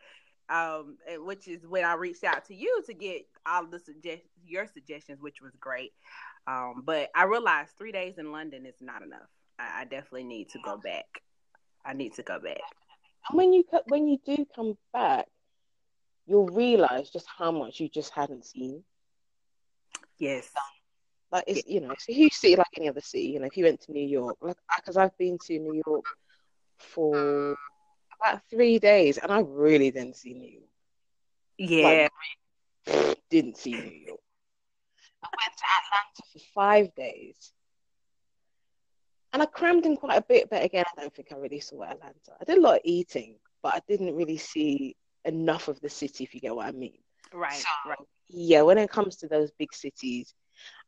Um, which is when I reached out to you to get all the suggest your suggestions, which was great. Um, but I realized three days in London is not enough. I, I definitely need to go back. I need to go back. And when you when you do come back, you'll realize just how much you just hadn't seen. Yes. Like it's you know it's a huge city like any other city. You know if you went to New York, like because I've been to New York for about three days, and I really didn't see New York. Yeah. Like, didn't see New York. I went to Atlanta for five days, and I crammed in quite a bit, but again, I don't think I really saw Atlanta. I did a lot of eating, but I didn't really see enough of the city, if you get what I mean. Right, so, right. Yeah, when it comes to those big cities,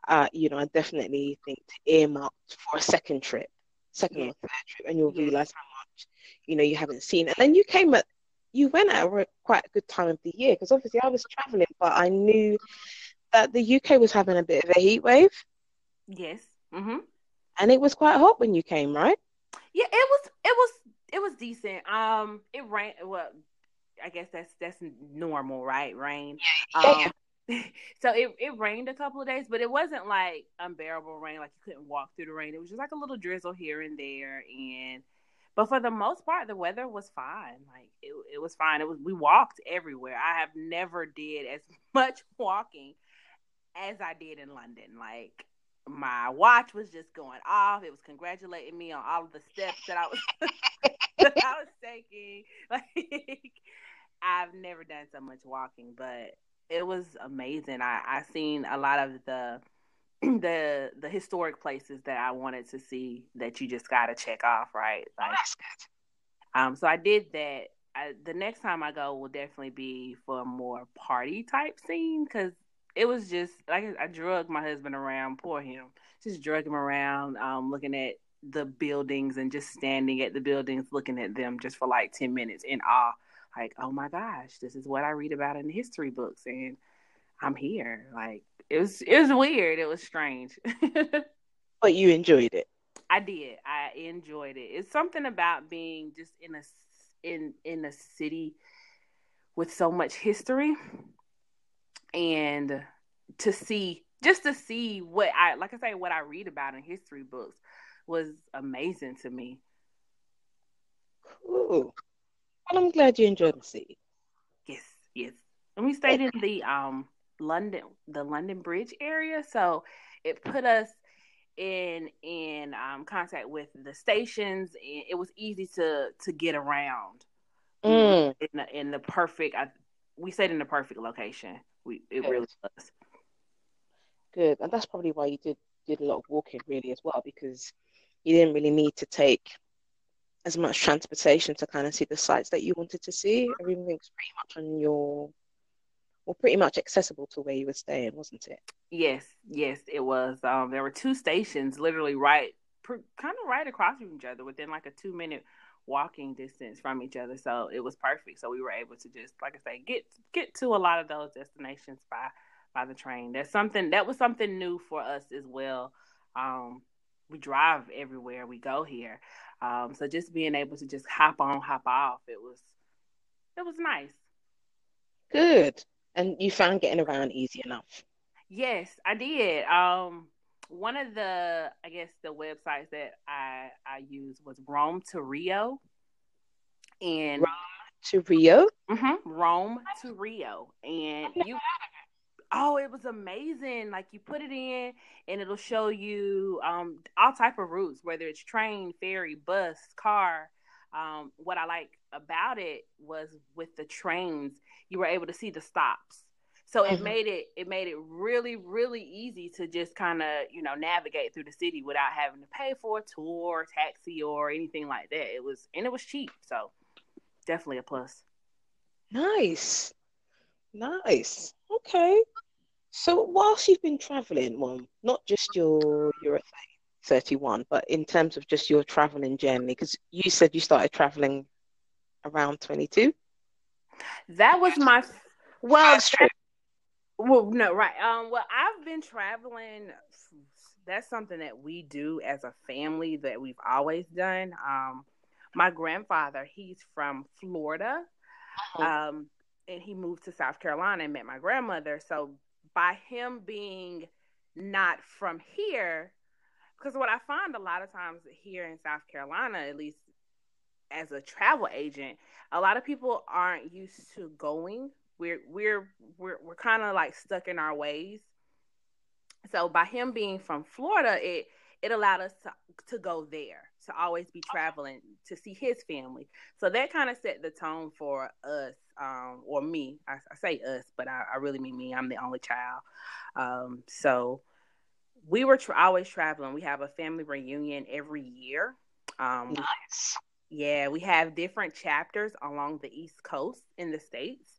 uh, you know, I definitely think to earmark for a second trip, second yeah. or third trip, and you'll yeah. realize how much, you know, you haven't seen. And then you came at, you went at a quite a good time of the year because obviously I was traveling, but I knew that the UK was having a bit of a heat wave. Yes. Mm-hmm and it was quite hot when you came, right? Yeah, it was. It was. It was decent. Um, it rained. Well, I guess that's that's normal, right? Rain. Yeah. Um, so it, it rained a couple of days, but it wasn't like unbearable rain, like you couldn't walk through the rain. It was just like a little drizzle here and there, and but for the most part, the weather was fine. Like it, it was fine. It was we walked everywhere. I have never did as much walking as I did in London. Like my watch was just going off. It was congratulating me on all of the steps that I was that I was taking. Like I've never done so much walking, but it was amazing. I I seen a lot of the the the historic places that I wanted to see that you just got to check off, right? Like, um, so I did that. I, the next time I go will definitely be for a more party type scene because it was just like I drug my husband around, poor him, just drug him around, um, looking at the buildings and just standing at the buildings, looking at them just for like ten minutes in awe. Like, oh my gosh, this is what I read about in the history books, and I'm here. Like, it was it was weird. It was strange. but you enjoyed it. I did. I enjoyed it. It's something about being just in a in in a city with so much history and to see just to see what I like I say what I read about in history books was amazing to me. Cool. Well, I'm glad you enjoyed the city. Yes, yes. And we stayed in the um London the London Bridge area, so it put us in in um, contact with the stations, and it was easy to to get around. Mm. In the in the perfect, I, we stayed in the perfect location. We it Good. really was. Good, and that's probably why you did did a lot of walking really as well because you didn't really need to take as much transportation to kind of see the sites that you wanted to see. Everything's pretty much on your, well, pretty much accessible to where you were staying, wasn't it? Yes, yes, it was. Um, there were two stations literally right, per, kind of right across from each other, within like a two minute walking distance from each other. So it was perfect. So we were able to just, like I say, get get to a lot of those destinations by by the train. That's something that was something new for us as well. Um, we drive everywhere we go here. Um, so just being able to just hop on, hop off, it was it was nice. Good. And you found getting around easy enough. Yes, I did. Um, one of the I guess the websites that I I used was Rome to Rio, and Rome to Rio. Mm-hmm, Rome to Rio, and you Oh, it was amazing. Like you put it in and it'll show you um, all type of routes, whether it's train, ferry, bus, car. Um, what I like about it was with the trains, you were able to see the stops. So it mm-hmm. made it it made it really really easy to just kind of you know navigate through the city without having to pay for a tour, taxi, or anything like that. It was and it was cheap, so definitely a plus. Nice, nice. Okay. So whilst you've been traveling, well, not just your your 31, but in terms of just your traveling journey, because you said you started traveling around 22. That was my well. That's true. Well, no, right. Um, well, I've been traveling. That's something that we do as a family that we've always done. Um, my grandfather, he's from Florida. Uh-huh. Um, and he moved to South Carolina and met my grandmother. So by him being not from here, because what I find a lot of times here in South Carolina, at least as a travel agent, a lot of people aren't used to going. We're we're we're we're kind of like stuck in our ways. So by him being from Florida, it it allowed us to to go there to always be traveling to see his family. So that kind of set the tone for us, um, or me. I, I say us, but I, I, really mean me. I'm the only child. Um, so we were tra- always traveling. We have a family reunion every year. Um, nice. Yeah, we have different chapters along the East Coast in the States.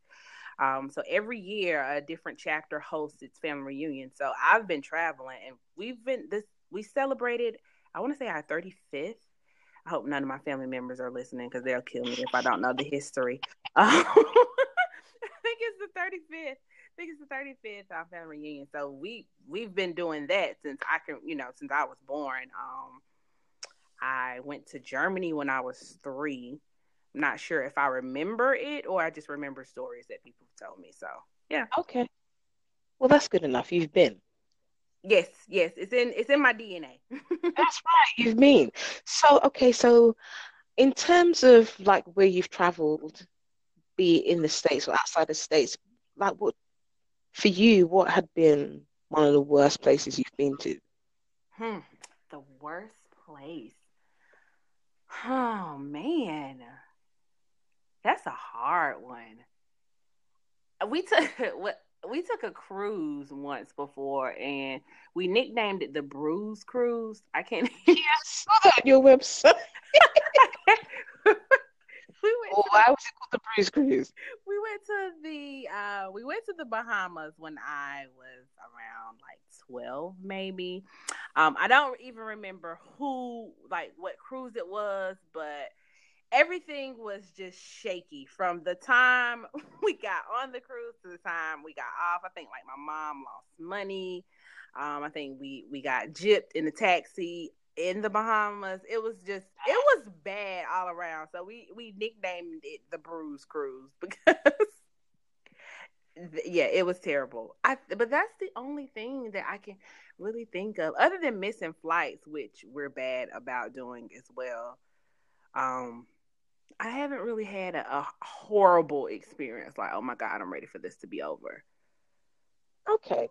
Um, so every year, a different chapter hosts its family reunion. So I've been traveling, and we've been this. We celebrated I want to say our 35th. I hope none of my family members are listening because they'll kill me if I don't know the history. Um, I think it's the 35th. I think it's the 35th our family reunion. So we we've been doing that since I can, you know, since I was born. Um, I went to Germany when I was three. Not sure if I remember it or I just remember stories that people told me. So yeah. Okay. Well, that's good enough. You've been. Yes, yes, it's in it's in my DNA. That's right, You've been. So okay, so in terms of like where you've traveled, be it in the States or outside the States, like what for you, what had been one of the worst places you've been to? Hmm. The worst place. Oh man. That's a hard one. We took what we took a cruise once before and we nicknamed it the Bruise Cruise. I can't. yeah, I saw that on your website. we went oh, why was it called the Bruise Cruise? We went to the uh we went to the Bahamas when I was around like 12 maybe. Um I don't even remember who like what cruise it was, but everything was just shaky from the time we got on the cruise to the time we got off. I think like my mom lost money. Um I think we we got gypped in the taxi in the Bahamas. It was just it was bad all around. So we we nicknamed it the Bruise Cruise because yeah, it was terrible. I but that's the only thing that I can really think of other than missing flights, which we're bad about doing as well. Um I haven't really had a, a horrible experience like, oh my god, I'm ready for this to be over. Okay.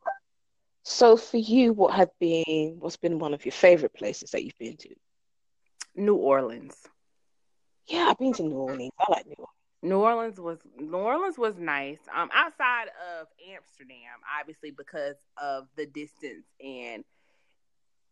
So for you, what have been what's been one of your favorite places that you've been to? New Orleans. Yeah, I've been to New Orleans. I like New Orleans. New Orleans was New Orleans was nice. Um, outside of Amsterdam, obviously because of the distance and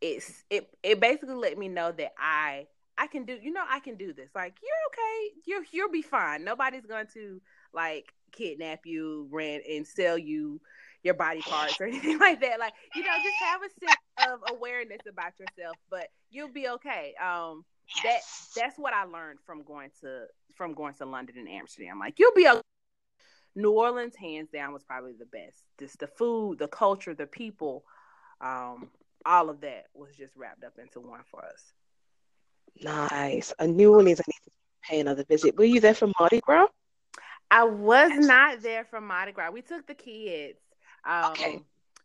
it's it it basically let me know that I I can do you know I can do this. Like you're okay. You're you'll be fine. Nobody's going to like kidnap you, rent and sell you your body parts or anything like that. Like, you know, just have a sense of awareness about yourself, but you'll be okay. Um that that's what I learned from going to from going to London and Amsterdam. Like you'll be okay. New Orleans, hands down, was probably the best. Just the food, the culture, the people, um, all of that was just wrapped up into one for us. Nice. A New Orleans, I need to pay another visit. Were you there for Mardi Gras? I was not there for Mardi Gras. We took the kids. Um, Okay.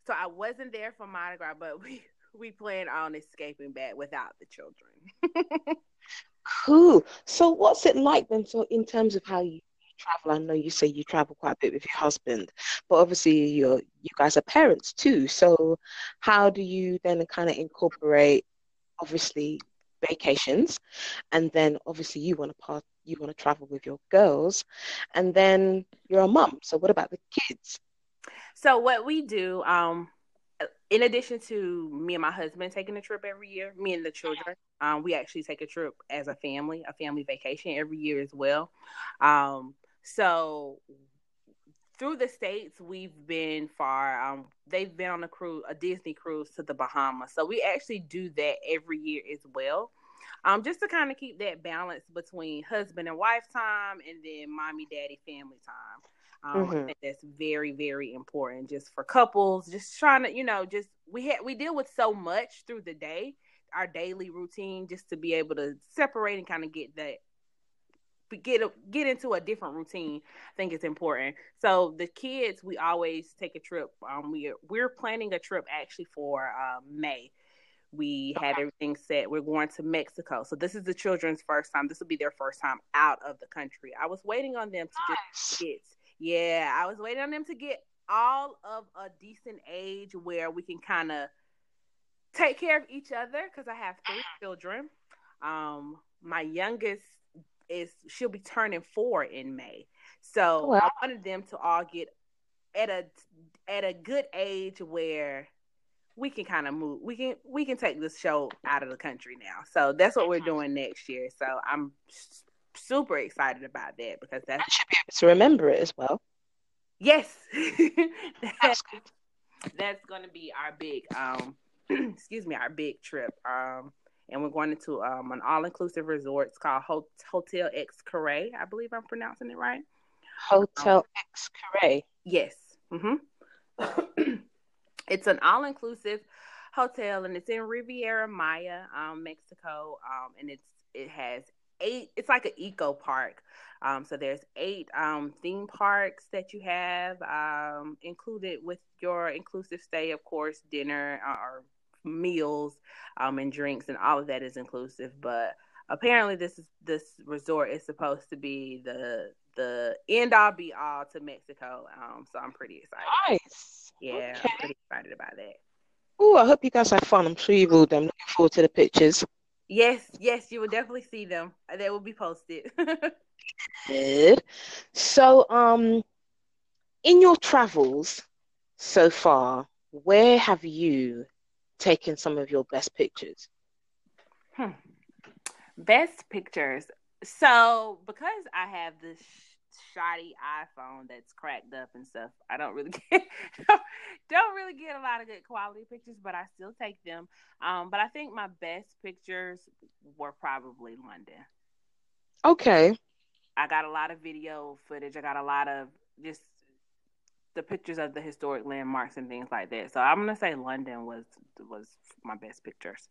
So I wasn't there for Mardi Gras, but we we plan on escaping back without the children. Cool. So what's it like then? So in terms of how you travel, I know you say you travel quite a bit with your husband, but obviously you're you guys are parents too. So how do you then kind of incorporate obviously vacations and then obviously you want to part you want to travel with your girls and then you're a mom So what about the kids? So what we do, um, in addition to me and my husband taking a trip every year, me and the children, um, we actually take a trip as a family, a family vacation every year as well. Um, so through the states, we've been far. Um, they've been on a cruise, a Disney cruise to the Bahamas. So we actually do that every year as well. Um, just to kind of keep that balance between husband and wife time and then mommy daddy family time. Um, I Mhm. think that's very, very important just for couples, just trying to, you know, just we ha- we deal with so much through the day, our daily routine, just to be able to separate and kind of get that get a, get into a different routine. I think it's important. So the kids, we always take a trip. Um, we we're planning a trip actually for um, May. We had everything set. We're going to Mexico. So this is the children's first time. This will be their first time out of the country. I was waiting on them to just get yeah, I was waiting on them to get all of a decent age where we can kind of take care of each other because I have three children. Um, my youngest is she'll be turning four in May, so Wow. I wanted them to all get at a at a good age where we can kind of move. We can we can take this show out of the country now. So that's what we're doing next year. So I'm s- super excited about that because that's I should be able to remember it as well. Yes, That's that's going to be our big, um, excuse me, our big trip. Um, and we're going into um an all inclusive resort. It's called Ho- Hotel Xcaret. I believe I'm pronouncing it right. Hotel X Carre. Yes. hmm it's an all inclusive hotel, and it's in Riviera Maya, um, Mexico. Um, and it's it has eight. It's like an eco park. Um, so there's eight um, theme parks that you have um, included with your inclusive stay. Of course, dinner uh, or meals um, and drinks, and all of that is inclusive. But apparently, this is this resort is supposed to be the the end all be all to Mexico. Um, so I'm pretty excited. Nice. Yeah, Okay. I'm pretty excited about that. Oh, I hope you guys have fun. I'm sure you will. I'm looking forward to the pictures. Yes, yes, you will definitely see them. They will be posted. Good. So, um, in your travels so far, where have you taken some of your best pictures? Hmm. Best pictures. So, because I have this shoddy iPhone that's cracked up and stuff. I don't really get don't really get a lot of good quality pictures, but I still take them. Um, but I think my best pictures were probably London. Okay. I got a lot of video footage. I got a lot of just the pictures of the historic landmarks and things like that. So I'm gonna say London was was my best pictures,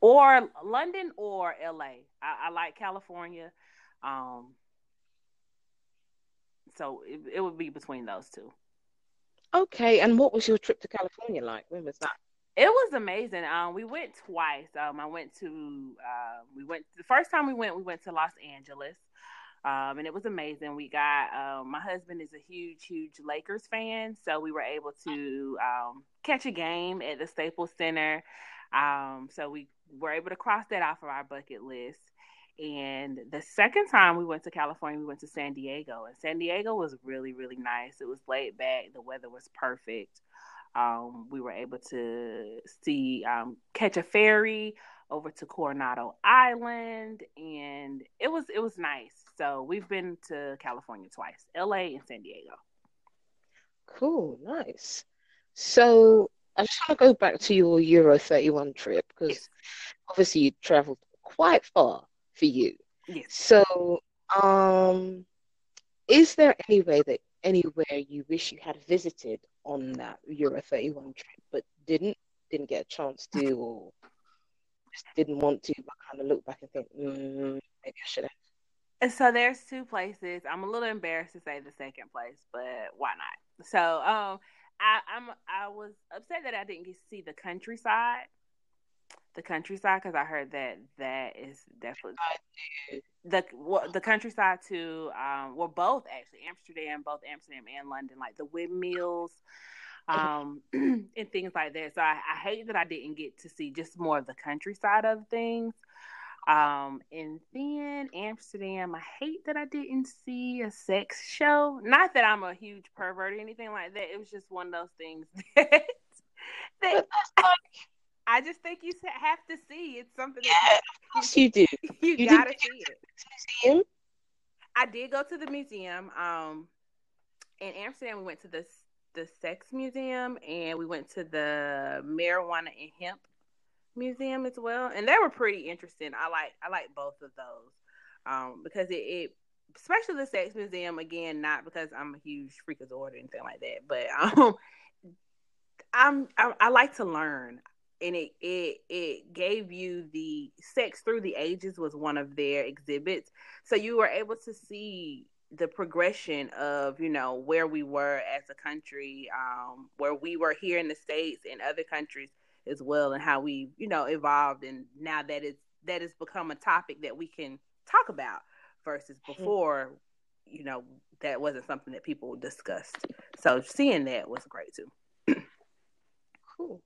or London or LA. I, I like California, um, so it, it would be between those two. Okay, and what was your trip to California like? When was that? It was amazing. Um, we went twice. Um, I went to uh, we went the first time we went. We went to Los Angeles. Um, and it was amazing. We got um, my husband is a huge, huge Lakers fan, so we were able to um, catch a game at the Staples Center. Um, so we were able to cross that off of our bucket list. And the second time we went to California, we went to San Diego, and San Diego was really, really nice. It was laid back. The weather was perfect. Um, we were able to see um, catch a ferry over to Coronado Island, and it was it was nice. So we've been to California twice, LA and San Diego. Cool, nice. So I just want to go back to your Euro 31 trip because yes. obviously you traveled quite far for you. Yes. So, um, is there any way that anywhere you wish you had visited on that Euro 31 trip but didn't didn't get a chance to or just didn't want to but kind of look back and think mm, maybe I should have so there's two places I'm a little embarrassed to say the second place but why not so um I I'm I was upset that I didn't get to see the countryside the countryside because I heard that that is definitely the well, the countryside too. Um, well, both actually Amsterdam, both Amsterdam and London, like the windmills, um, and things like that. So I, I hate that I didn't get to see just more of the countryside of things. Um, and then Amsterdam, I hate that I didn't see a sex show. Not that I'm a huge pervert or anything like that. It was just one of those things that, that I just think you have to see. It's something. Yeah, that of course you do. You, you gotta see it. Museum. I did go to the museum. Um, in Amsterdam, we went to the the sex museum and we went to the marijuana and hemp museum as well, and they were pretty interesting. I like I like both of those um, because it, it especially the sex museum again not because i'm a huge freakazoid or anything like that but um I'm, I, I like to learn and it it it gave you the sex through the ages was one of their exhibits so you were able to see the progression of you know where we were as a country um, where we were here in the states and other countries as well and how we you know evolved and now that is that has become a topic that we can talk about versus mm-hmm. before you know that wasn't something that people discussed. So seeing that was great too. Cool.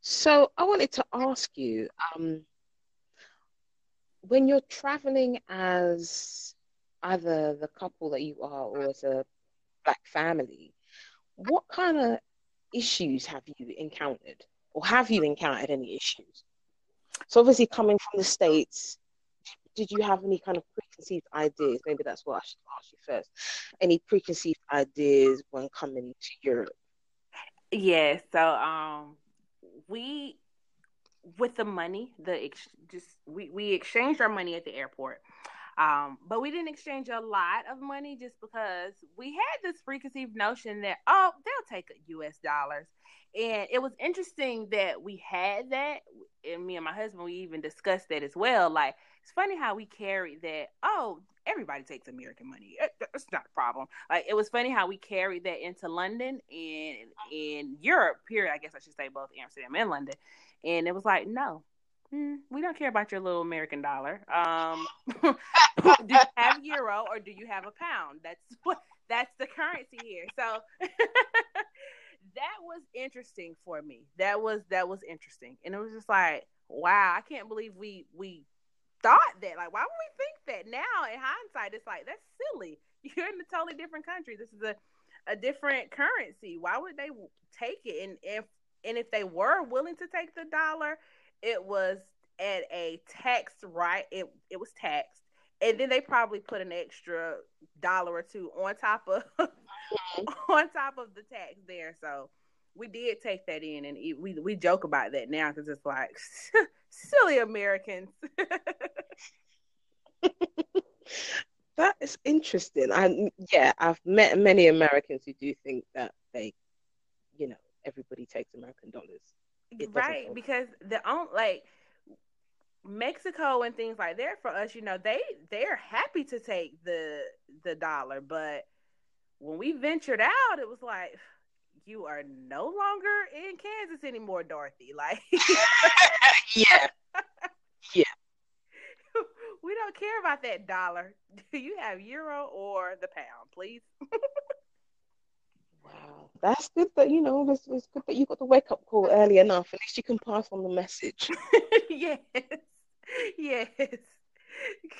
So I wanted to ask you, um, when you're traveling as either the couple that you are or as a black family, what kind of issues have you encountered, or have you encountered any issues? So obviously, coming from the states, did you have any kind of preconceived ideas? Maybe that's what I should ask you first. Any preconceived ideas when coming to Europe? Yeah. So um, we with the money, the ex- just we we exchanged our money at the airport. Um, but we didn't exchange a lot of money just because we had this preconceived notion that oh they'll take U.S. dollars, and it was interesting that we had that. And me and my husband we even discussed that as well. Like it's funny how we carried that. Oh, everybody takes American money. It's not a problem. Like it was funny how we carried that into London and in Europe. Period. I guess I should say both Amsterdam and London. And it was like, no, mm, we don't care about your little American dollar. Um, do you have euro or do you have a pound? That's what. That's the currency here. So that was interesting for me. That was that was interesting, and it was just like, wow, I can't believe we we thought that. Like, why would we think that? Now, in hindsight, it's like that's silly. You're in a totally different country. This is a a different currency. Why would they take it? And if and if they were willing to take the dollar, it was at a tax right. It it was taxed, and then they probably put an extra dollar or two on top of on top of the tax there. So we did take that in, and we we joke about that now because it's like silly Americans. that is interesting. I yeah, I've met many Americans who do think that they, you know, everybody takes American dollars. Right, because the own like Mexico and things like that for us, you know, they they're happy to take the the dollar, but when we ventured out, it was like you are no longer in Kansas anymore, Dorothy. Like Yeah. Yeah. We don't care about that dollar. Do you have euro or the pound, please? wow. That's good that you know, it's, it's good that you got the wake up call early enough. At least you can pass on the message. yes. yes.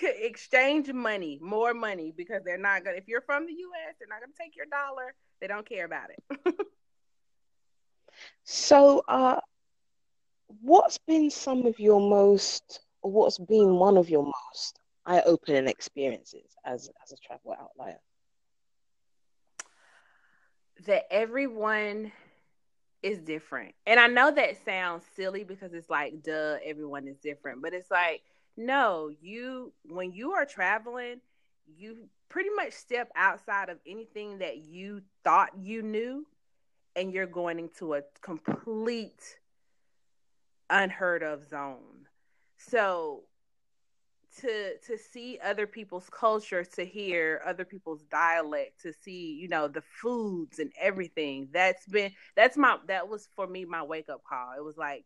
Exchange money, more money, because they're not gonna. If you're from the U.S., they're not gonna take your dollar. They don't care about it. so, uh, what's been some of your most, or what's been one of your most eye-opening experiences as as a travel outlier? That everyone is different. And I know that sounds silly because it's like, duh, everyone is different. But it's like, no, you, when you are traveling, you pretty much step outside of anything that you thought you knew and you're going into a complete unheard of zone. So to to see other people's culture to hear other people's dialect to see you know the foods and everything. That's been that's my that was for me my wake up call. It was like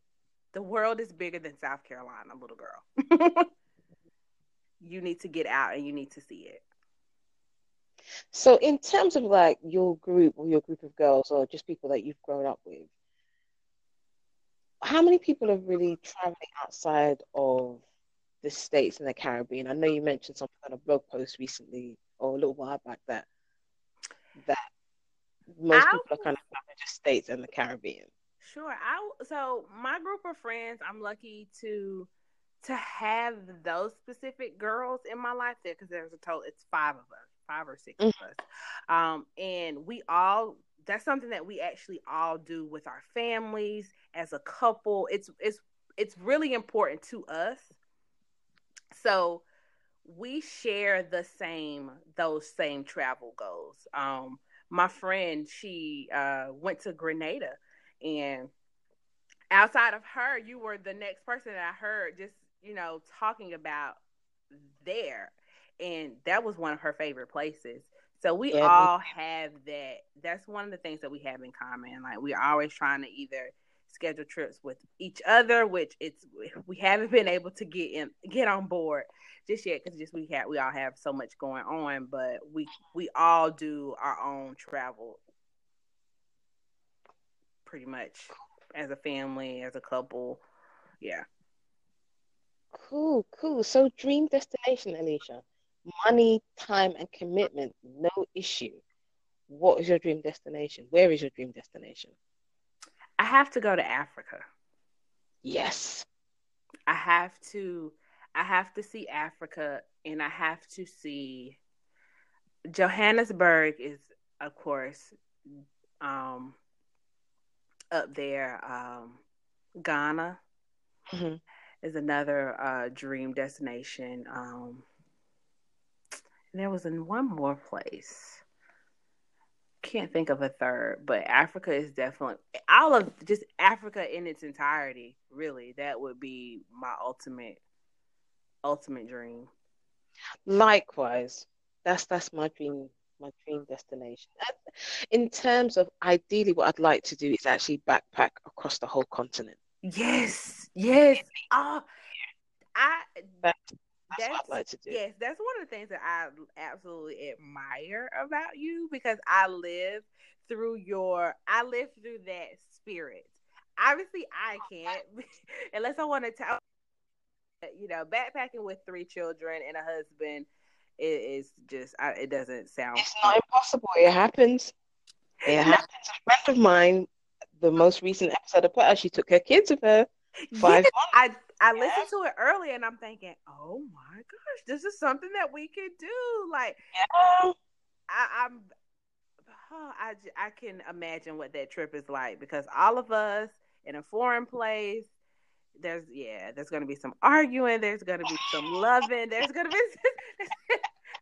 the world is bigger than south carolina little girl. You need to get out and you need to see it. So in terms of like your group or your group of girls or just people that you've grown up with how many people are really traveling outside of the states and the Caribbean. I know you mentioned something on a blog post recently or a little while back that that most I, people are kind of just states and the Caribbean. Sure. I so my group of friends, I'm lucky to to have those specific girls in my life there because there's a total it's five of us, five or 6 mm-hmm. of us. Um, and we all that's something that we actually all do with our families as a couple. It's it's it's really important to us so we share the same those same travel goals. Um, my friend, she uh, went to Grenada, and outside of her, you were the next person that I heard just you know talking about there, and that was one of her favorite places. So we yeah. all have that. That's one of the things that we have in common. Like we're always trying to either schedule trips with each other, which it's we haven't been able to get in get on board just yet because just we have we all have so much going on, but we we all do our own travel pretty much as a family, as a couple. Yeah. Cool, cool. So dream destination, Alicia. Money, time, and commitment, no issue. What is your dream destination? Where is your dream destination? I have to go to Africa. Yes. I have to I have to see Africa and I have to see Johannesburg is of course um up there um Ghana mm-hmm. is another uh dream destination um and there was in one more place can't think of a third, but Africa is definitely all of just Africa in its entirety. Really, that would be my ultimate, ultimate dream. Likewise, that's that's my dream, my dream destination. Uh, in terms of ideally, what I'd like to do is actually backpack across the whole continent. Yes, yes. Oh, I. That, that's, that's, what I like to do. Yes, that's one of the things that I absolutely admire about you because I live through your I live through that spirit. Obviously I can't unless I want to tell you know, backpacking with three children and a husband is just I, it doesn't sound It's not impossible. It happens. It happens. A friend of mine, the most recent episode of her, she took her kids with her. Five yeah, I I listened to it earlier and I'm thinking, oh my gosh, this is something that we could do. Like, yeah. I, I'm, oh, I, I can imagine what that trip is like because all of us in a foreign place, there's, yeah, there's going to be some arguing, there's going to be some loving, there's going to be,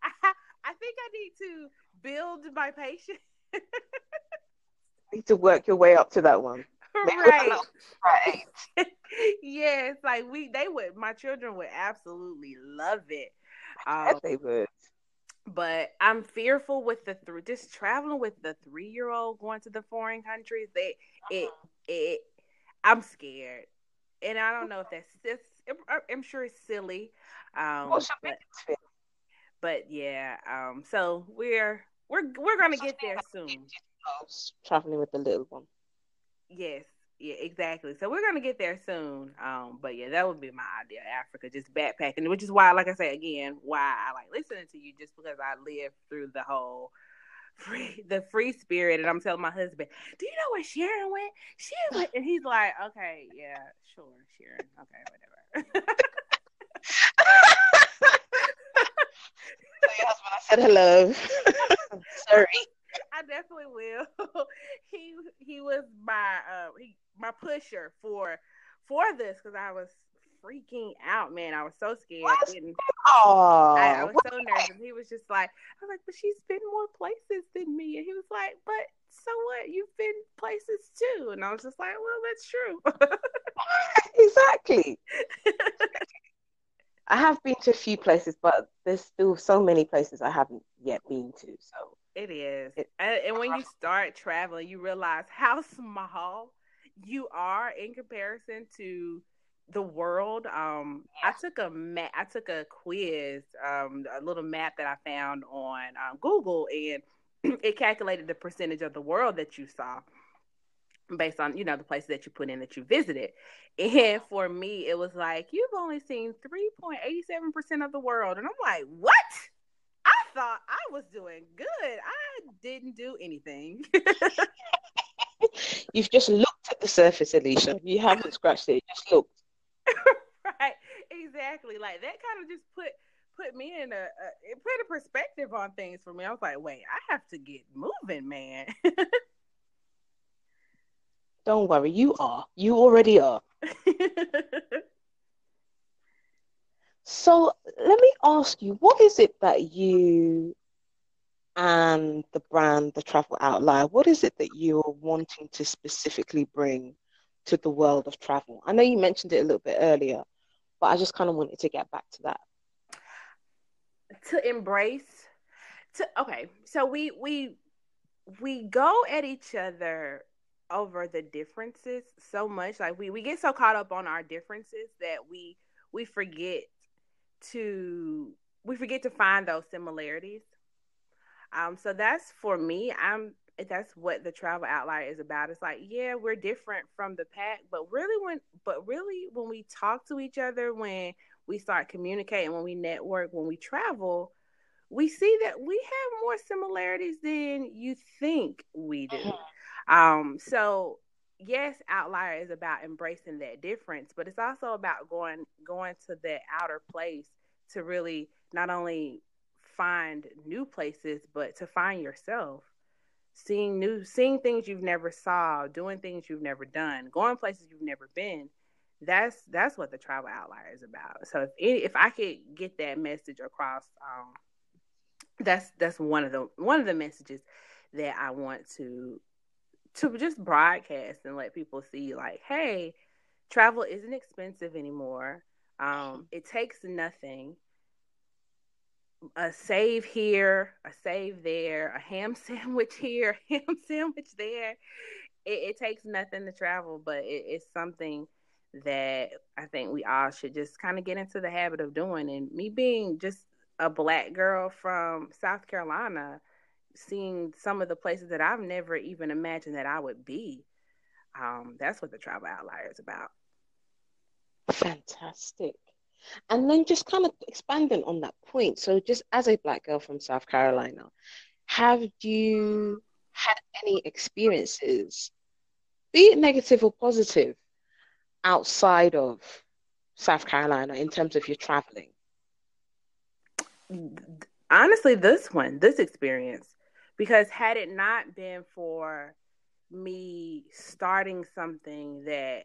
I, I think I need to build my patience. need to work your way up to that one. right. right. yes, like we they would my children would absolutely love it. Um, they would. But I'm fearful with the three just traveling with the three year old going to the foreign countries. They it it I'm scared, and I don't know if that's just. I'm sure it's silly. Um, well, but, but yeah, um, so we're we're we're gonna get there soon. Traveling with the little one. Yes, yeah, exactly. So we're gonna get there soon. Um, but yeah, that would be my idea. Africa, just backpacking, which is why, like I say again, why I like listening to you, just because I lived through the whole free, the free spirit, and I'm telling my husband, "Do you know where Sharon went? She went," and he's like, "Okay, yeah, sure, Sharon. Okay, whatever." Tell your husband I said hello. Sorry. I definitely will. he he was my uh he my pusher for for this because I was freaking out, man. I was so scared. Oh, I, I, was so nervous. He was just like, I was like, but she's been more places than me, and he was like, but so what? You've been places too, and I was just like, well, that's true. exactly. I have been to a few places, but there's still so many places I haven't yet been to. So it is. It, and, and when you start traveling, you realize how small you are in comparison to the world. Um, I took a ma- I took a quiz, um, a little map that I found on um, Google, and it calculated the percentage of the world that you saw based on you know the places that you put in that you visited. And for me, it was like you've only seen three point eighty seven percent of the world, and I'm like, what? Thought I was doing good. I didn't do anything. You've just looked at the surface, Alicia. You haven't scratched it. You just looked. right. Exactly. Like that kind of just put put me in a, a it put a perspective on things for me. I was like, wait, I have to get moving, man. Don't worry, you are. You already are. So let me ask you, what is it that you and the brand, the Travel Outlier, what is it that you're wanting to specifically bring to the world of travel? I know you mentioned it a little bit earlier, but I just kind of wanted to get back to that. To embrace, to okay, so we we we go at each other over the differences so much like we, we get so caught up on our differences that we we forget to we forget to find those similarities. Um, so that's for me. I'm that's what the travel outlier is about. It's like, yeah, we're different from the pack, but really when but really when we talk to each other, when we start communicating, when we network, when we travel, we see that we have more similarities than you think we do. Mm-hmm. Um, so yes, outlier is about embracing that difference, but it's also about going going to that outer place to really not only find new places, but to find yourself. Seeing new seeing things you've never saw, doing things you've never done, going places you've never been. That's that's what the travel outlier is about. So if any, if I could get that message across, um, that's that's one of the one of the messages that I want to to just broadcast and let people see like hey travel isn't expensive anymore. Um, it takes nothing. A save here a save there a ham sandwich here ham sandwich there. It, it takes nothing to travel but it, it's something that i think we all should just kind of get into the habit of doing. And me being just a black girl from south carolina seeing some of the places that I've never even imagined that I would be. Um, that's what the travel outlier is about. Fantastic. And then just kind of expanding on that point. So, just as a black girl from South Carolina, have you had any experiences, be it negative or positive, outside of South Carolina in terms of your traveling? Honestly, this one, this experience, because had it not been for me starting something that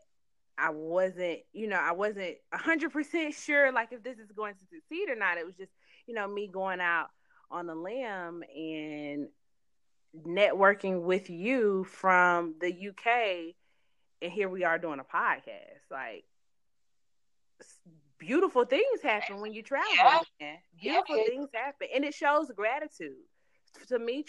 I wasn't, you know, I wasn't 100% sure like if this is going to succeed or not. It was just, you know, me going out on a limb and networking with you from the UK and here we are doing a podcast. Like beautiful things happen when you travel. Yeah. Beautiful yeah. things happen and it shows gratitude. To me,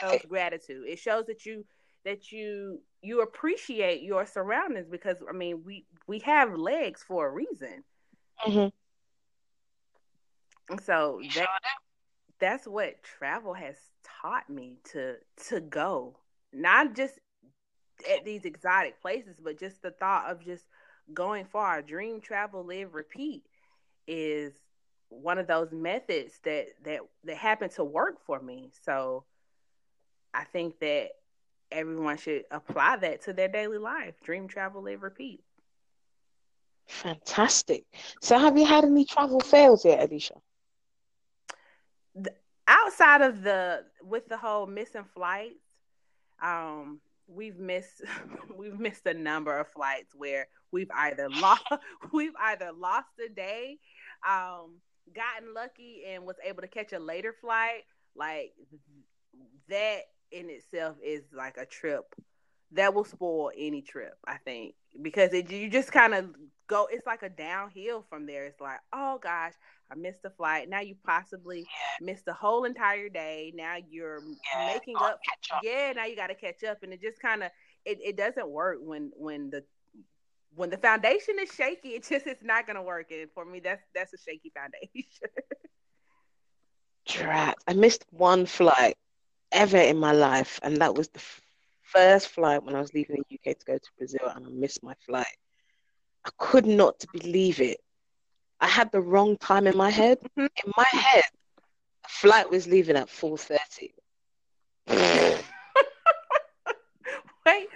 shows gratitude. It shows that you that you you appreciate your surroundings because I mean we we have legs for a reason. Mm-hmm. So that, that's what travel has taught me to to go, not just at these exotic places, but just the thought of just going for far. Dream, travel, live, repeat is one of those methods that that that happened to work for me. So I think that everyone should apply that to their daily life. Dream, travel, live, repeat. Fantastic. So have you had any travel fails yet, Alicia? The, outside of the with the whole missing flights, um, we've missed we've missed a number of flights where we've either lost we've either lost a day, um, gotten lucky and was able to catch a later flight. Like that in itself is like a trip that will spoil any trip, I think, because it you just kind of go. It's like a downhill from there. It's like, oh gosh, I missed a flight. Now you possibly yeah. missed the whole entire day. Now you're yeah, making up. up. Yeah, now you got to catch up, and it just kind of it, it doesn't work when when the when the foundation is shaky. It just it's not gonna work. And for me, that's that's a shaky foundation. Drat! I missed one flight ever in my life, and that was the first flight when I was leaving the UK to go to Brazil, and I missed my flight. I could not believe it. I had the wrong time in my head. Mm-hmm. In my head, the flight was leaving at four thirty. Wait,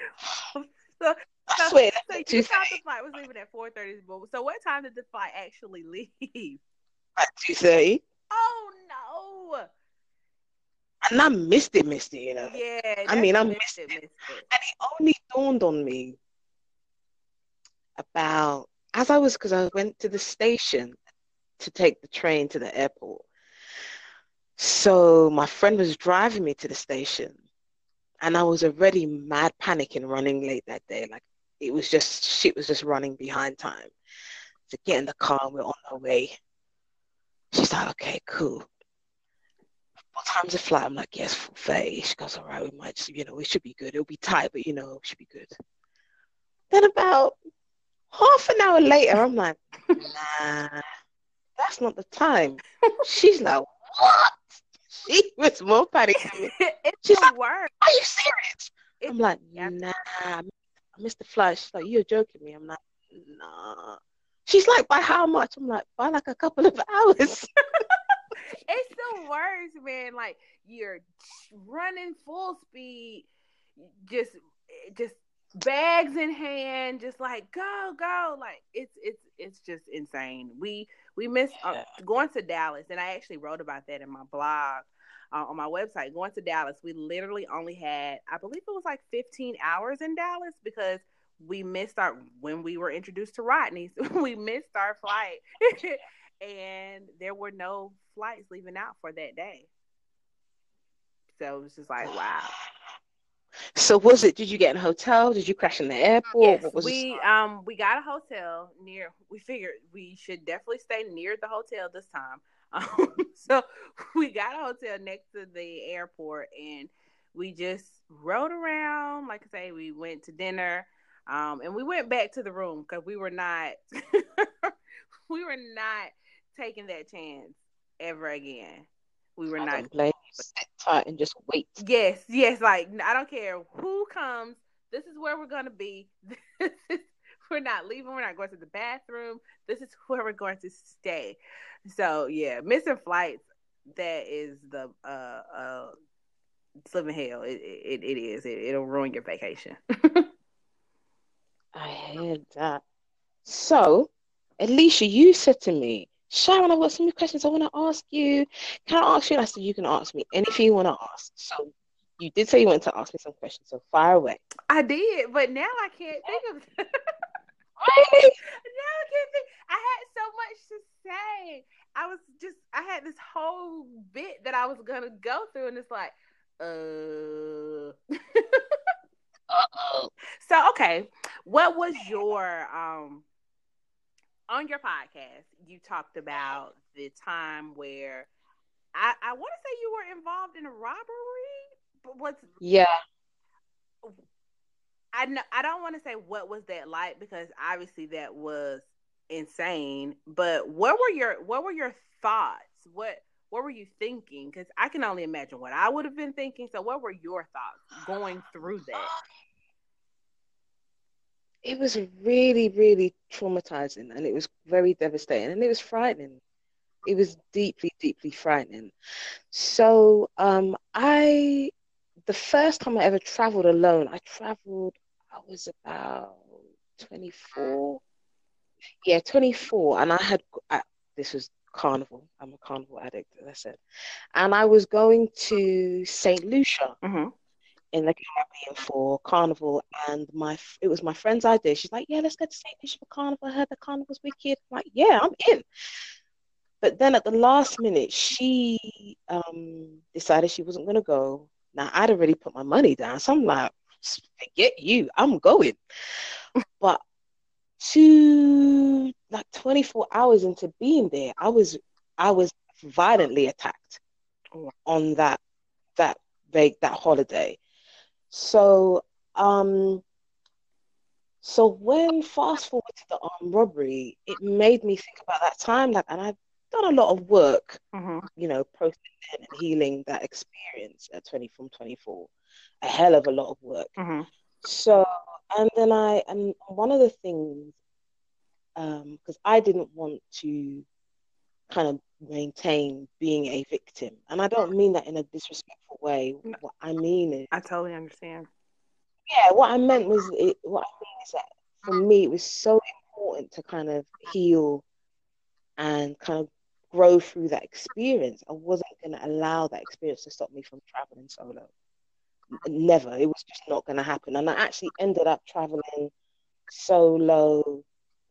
so, so, I swear, so you thought the flight was leaving at four thirty. but So what time did the flight actually leave? At two thirty. Oh no! And I missed it, missed it, you know. Yeah. I mean, I missed it, missed it. And it only dawned on me about as I was because I went to the station to take the train to the airport. So my friend was driving me to the station, and I was already mad panicking, running late that day. Like it was just shit was just running behind time. To get in the car, we're on our way. She's like, okay, cool what time's the flight? I'm like, yes, four thirty. She goes, all right, we might just, you know, it should be good. It'll be tight, but you know, it should be good. Then about half an hour later, I'm like, nah, that's not the time. She's like, what? She was more panicking. it's She's like, work. Are you serious? It's, I'm like, nah, I missed the flight. She's like, you're joking me. I'm like, nah. She's like, by how much? I'm like, by like a couple of hours it's the worst, man. Like you're running full speed, just just bags in hand, just like go go. Like it's it's it's just insane. We we missed uh, going to Dallas, and I actually wrote about that in my blog. Uh, on my website, going to Dallas, we literally only had, I believe it was like 15 hours in Dallas because we missed our when we were introduced to Rodney. we missed our flight, and there were no flights leaving out for that day. So it was just like, wow. So was it? Did you get in a hotel? Did you crash in the airport? Yes, we um we got a hotel near. We figured we should definitely stay near the hotel this time. Um, so we got a hotel next to the airport, and we just rode around. Like I say, we went to dinner, um, and we went back to the room because we were not we were not taking that chance ever again. We were I not play tight and just wait. Yes, yes. Like I don't care who comes. This is where we're gonna be. we're not leaving. We're not going to the bathroom. This is where we're going to stay. So yeah, missing flights. That is the uh uh living hell. It it, it is. It, it'll ruin your vacation. I heard that. So Alicia, you said to me, Sharon, I've got some questions I want to ask you. Can I ask you? And I said, You can ask me anything you want to ask. So you did say you wanted to ask me some questions, so fire away. I did, but now I can't think of Really? now I had so much to say. I was just I had this whole bit that I was gonna go through, and it's like, uh. So okay, what was your um on your podcast? You talked about the time where I I want to say you were involved in a robbery, but what's Yeah. I know I don't want to say what was that like because obviously that was insane. But what were your what were your thoughts? What what were you thinking? Because I can only imagine what I would have been thinking. So what were your thoughts going through that? It was really, really traumatizing and it was very devastating and it was frightening. It was deeply, deeply frightening. So um I the first time I ever traveled alone, I traveled, I was about 24. Yeah, 24. And I had, I, this was carnival. I'm a carnival addict, as I said. And I was going to St. Lucia Mm-hmm. in the Caribbean for carnival. And my, it was my friend's idea. She's like, yeah, let's go to St. Lucia for carnival. I heard the carnival's wicked. I'm like, yeah, I'm in. But then at the last minute, she um, decided she wasn't going to go. Now, I'd already put my money down. So I'm like, forget you, I'm going. But two, like 24 hours into being there, I was, I was violently attacked Oh. on that, that vague, that holiday. So, um, so when fast forward to the armed robbery, it made me think about that time, like, and I've done a lot of work Mm-hmm. you know, processing and healing that experience at 20 from 24. A hell of a lot of work. Mm-hmm. So, and then I, and one of the things, um, because I didn't want to kind of maintain being a victim, and I don't mean that in a disrespectful way. No. What I mean is, I totally understand. yeah, what I meant was, it, what I mean is that for me, it was so important to kind of heal and kind of grow through that experience. I wasn't going to allow that experience to stop me from traveling solo. Never. It was just not going to happen. And I actually ended up traveling solo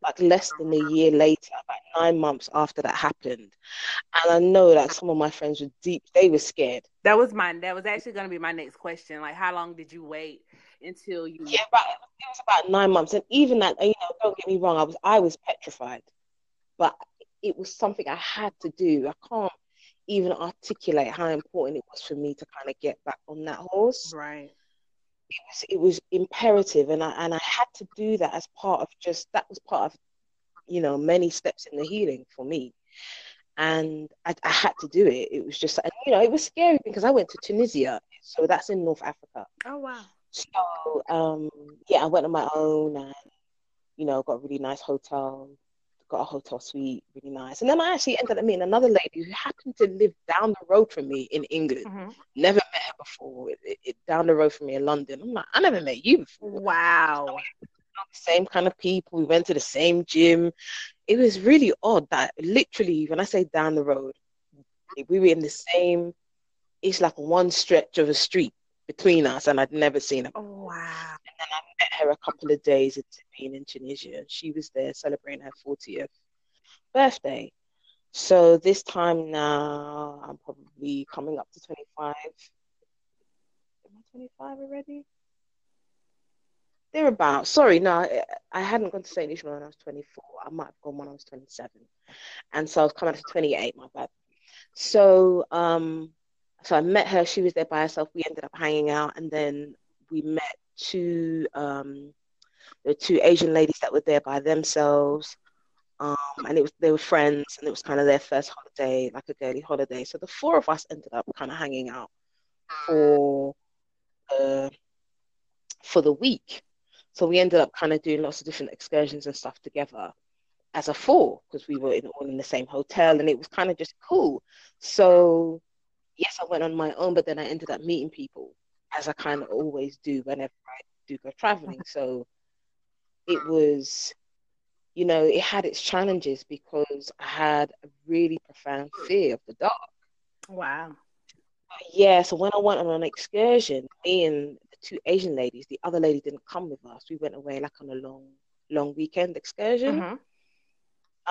like less than a year later, about nine months after that happened. And I know that some of my friends were deep, they were scared. That was mine. That was actually going to be my next question. Like, how long did you wait until you? Yeah, but it was about nine months. And even that, you know, don't get me wrong, I was I was petrified. But it was something I had to do. I can't even articulate how important it was for me to kind of get back on that horse. Right. It was it was imperative and I and I had to do that as part of just that was part of, you know, many steps in the healing for me. And I, I had to do it. It was just, and, you know, it was scary because I went to Tunisia. So that's in North Africa. Oh wow. So um, yeah, I went on my own and you know got a really nice hotel, got a hotel suite, really nice. And then I actually ended up meeting another lady who happened to live down the road from me in England. Mhm. Never met her before. It, it, down the road from me in London. I'm like, I never met you before. Wow. The same kind of people. We went to the same gym. It was really odd that literally, when I say down the road, we were in the same. It's like one stretch of a street between us, and I'd never seen her Oh wow. And I met her a couple of days into being in Tunisia. She was there celebrating her 40th birthday. So this time now, I'm probably coming up to 25. Am I 25 already? Thereabout. Sorry, no, I- I hadn't gone to St. Lucia when I was 24. I might have gone when I was 27. And so I was coming up to 28, my bad. So, um, so I met her. She was there by herself. We ended up hanging out, and then we met two um the two Asian ladies that were there by themselves. Um, and it was they were friends, and it was kind of their first holiday, like a girly holiday. So the four of us ended up kind of hanging out for uh, for the week. So we ended up kind of doing lots of different excursions and stuff together as a four because we were in, all in the same hotel, and it was kind of just cool. So yes, I went on my own, but then I ended up meeting people as I kind of always do whenever I do go traveling. So it was you know, it had its challenges because I had a really profound fear of the dark. Wow. Yeah, so when I went on an excursion, me and the two Asian ladies, the other lady didn't come with us. We went away like on a long, long weekend excursion Mhm.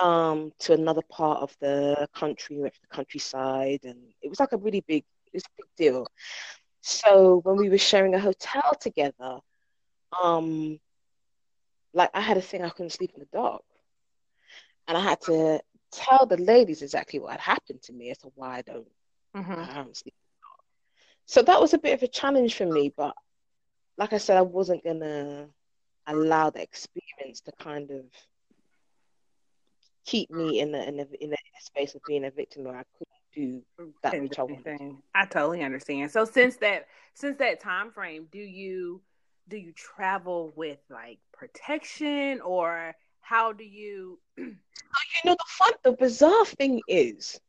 um, to another part of the country, went to the countryside, and it was like a really big, it was a big deal. So when we were sharing a hotel together, um, like I had a thing I couldn't sleep in the dark, and I had to tell the ladies exactly what had happened to me as to why I don't, Mhm. I don't sleep in the dark. So that was a bit of a challenge for me, but like I said, I wasn't gonna allow the experience to kind of keep me in a, in a, in a space of being a victim where I couldn't do that Couldn't which I wanted. I totally understand. So since that since that time frame, do you do you travel with like protection or how do you You know, the fun, the bizarre thing is,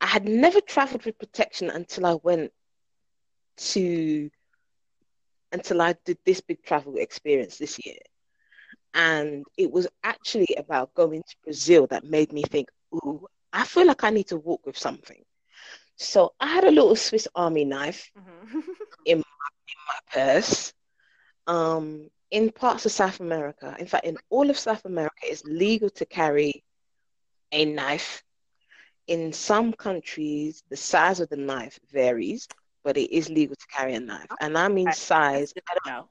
I had never traveled with protection until I went to, until I did this big travel experience this year. And it was actually about going to Brazil that made me think, ooh, I feel like I need to walk with something. So I had a little Swiss Army knife Mhm. in my purse. Um, in parts of South America, in fact, in all of South America, it's legal to carry a knife. In some countries, the size of the knife varies, but it is legal to carry a knife. And I mean size. I know.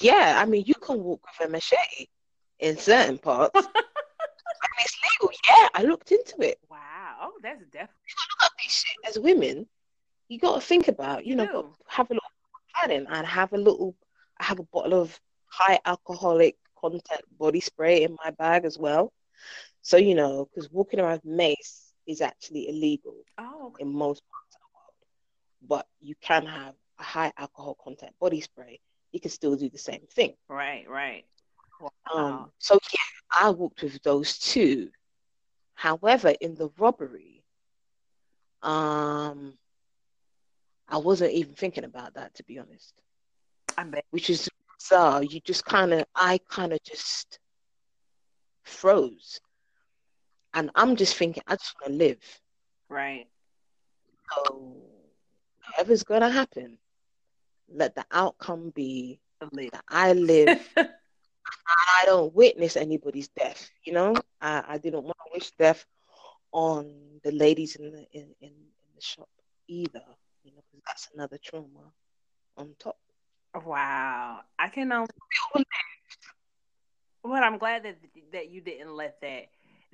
yeah, I mean you can walk with a machete in certain parts. Mean it's legal. Yeah, I looked into it. Wow. Oh, that's definitely Look at this shit as women. You got to think about, you You know, do. have a little planning. I'd have a little, I have a bottle of high alcoholic content body spray in my bag as well. So, you know, because walking around with mace is actually illegal Oh, okay. in most parts of the world. But you can have a high alcohol content body spray. You can still do the same thing. Right, right. Wow. Um, so yeah, I walked with those two. However, in the robbery, um, I wasn't even thinking about that to be honest, I bet. which is bizarre. You just kind of, I kind of just froze, and I'm just thinking, I just want to live. Right. So whatever's gonna happen, let the outcome be that I live. I don't witness anybody's death. You know, I, I didn't want to wish death on the ladies in the in, in, in the shop either. You know, 'cause that's another trauma on top. wow. I can um, only Well, I'm glad that that you didn't let that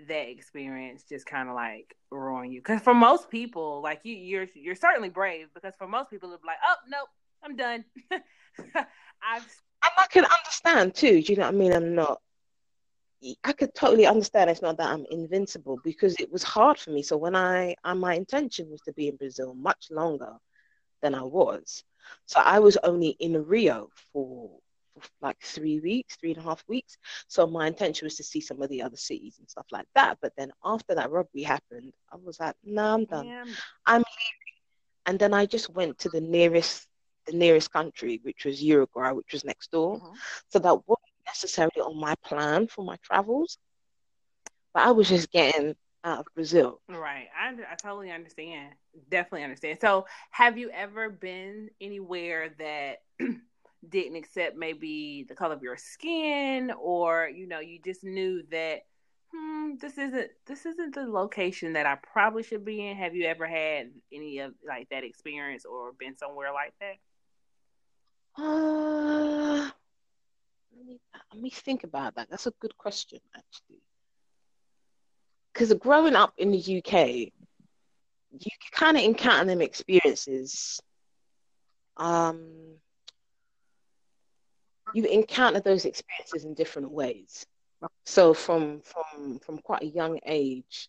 that experience just kind of like ruin you. Because for most people, like you, you're you're certainly brave. Because for most people, it'd be like, oh nope, I'm done. I've I can understand too. Do you know what I mean? I'm not. I could totally understand. It's not that I'm invincible because it was hard for me. So when I, and my intention was to be in Brazil much longer than I was. So I was only in Rio for, for like three weeks, three and a half weeks. So my intention was to see some of the other cities and stuff like that. But then after that robbery happened, I was like, no, nah, I'm done. yeah, I'm leaving. And then I just went to the nearest, the nearest country, which was Uruguay, which was next door. mhm. So that wasn't necessarily on my plan for my travels, but I was just getting out of Brazil. right. I I totally understand. Definitely understand. So, have you ever been anywhere that didn't accept maybe the color of your skin, or you know, you just knew that hmm, this isn't this isn't the location that I probably should be in? Have you ever had any of like that experience or been somewhere like that? Uh, let me, let me think about that. That's a good question, actually. Because growing up in the UK, you kind of encounter them experiences. Um, you encounter those experiences in different ways. So from from from quite a young age,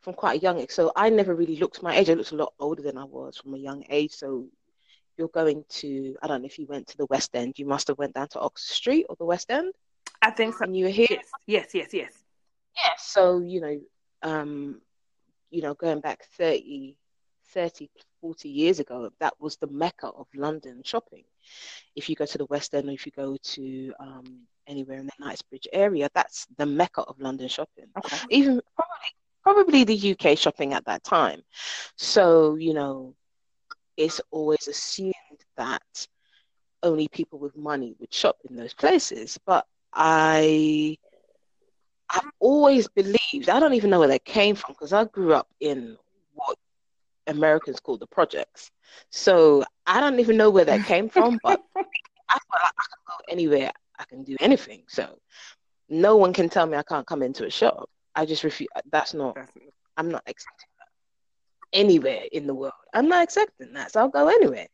from quite a young age. So I never really looked my age. I looked a lot older than I was from a young age. So you're going to, I don't know if you went to the West End. You must have went down to Oxford Street or the West End I think so. when you were here. Yes, yes, yes, yes. Yeah. So, you know, um, you know, going back 30, 30, 40 years ago, that was the mecca of London shopping. If you go to the West End or if you go to um, anywhere in the Knightsbridge area, that's the mecca of London shopping. Okay. Even probably, probably the UK shopping at that time. So, you know, it's always assumed that only people with money would shop in those places. But I I've always believed, I don't even know where they came from because I grew up in what Americans call the projects. So I don't even know where that came from, but I feel like I can go anywhere, I can do anything. So no one can tell me I can't come into a shop. I just refuse. That's not, I'm not accepting that anywhere in the world. I'm not accepting that. So I'll go anywhere.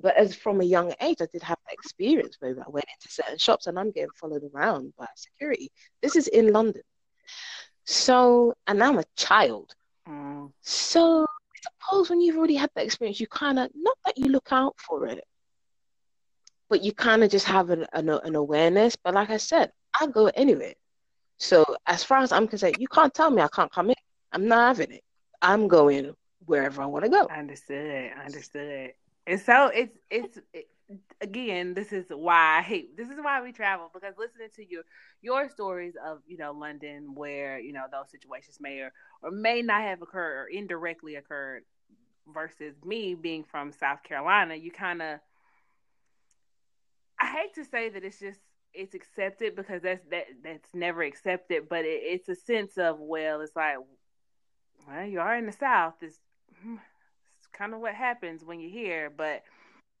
But as from a young age, I did have that experience where I went into certain shops and I'm getting followed around by security. This is in London. So, and I'm a child. Mm. So, I suppose when you've already had that experience, you kind of, not that you look out for it, but you kind of just have an, an, an awareness. But like I said, I go anywhere. So, as far as I'm concerned, you can't tell me I can't come in. I'm not having it. I'm going wherever I want to go. Understood. Understood. And so it's it's it, again, this is why I hate. This is why we travel because listening to your your stories of you know London, where you know those situations may or, or may not have occurred or indirectly occurred, versus me being from South Carolina, you kind of. I hate to say that it's just it's accepted because that's that that's never accepted, but it, it's a sense of well, it's like, well, you are in the South. It's kind of what happens when you're here. But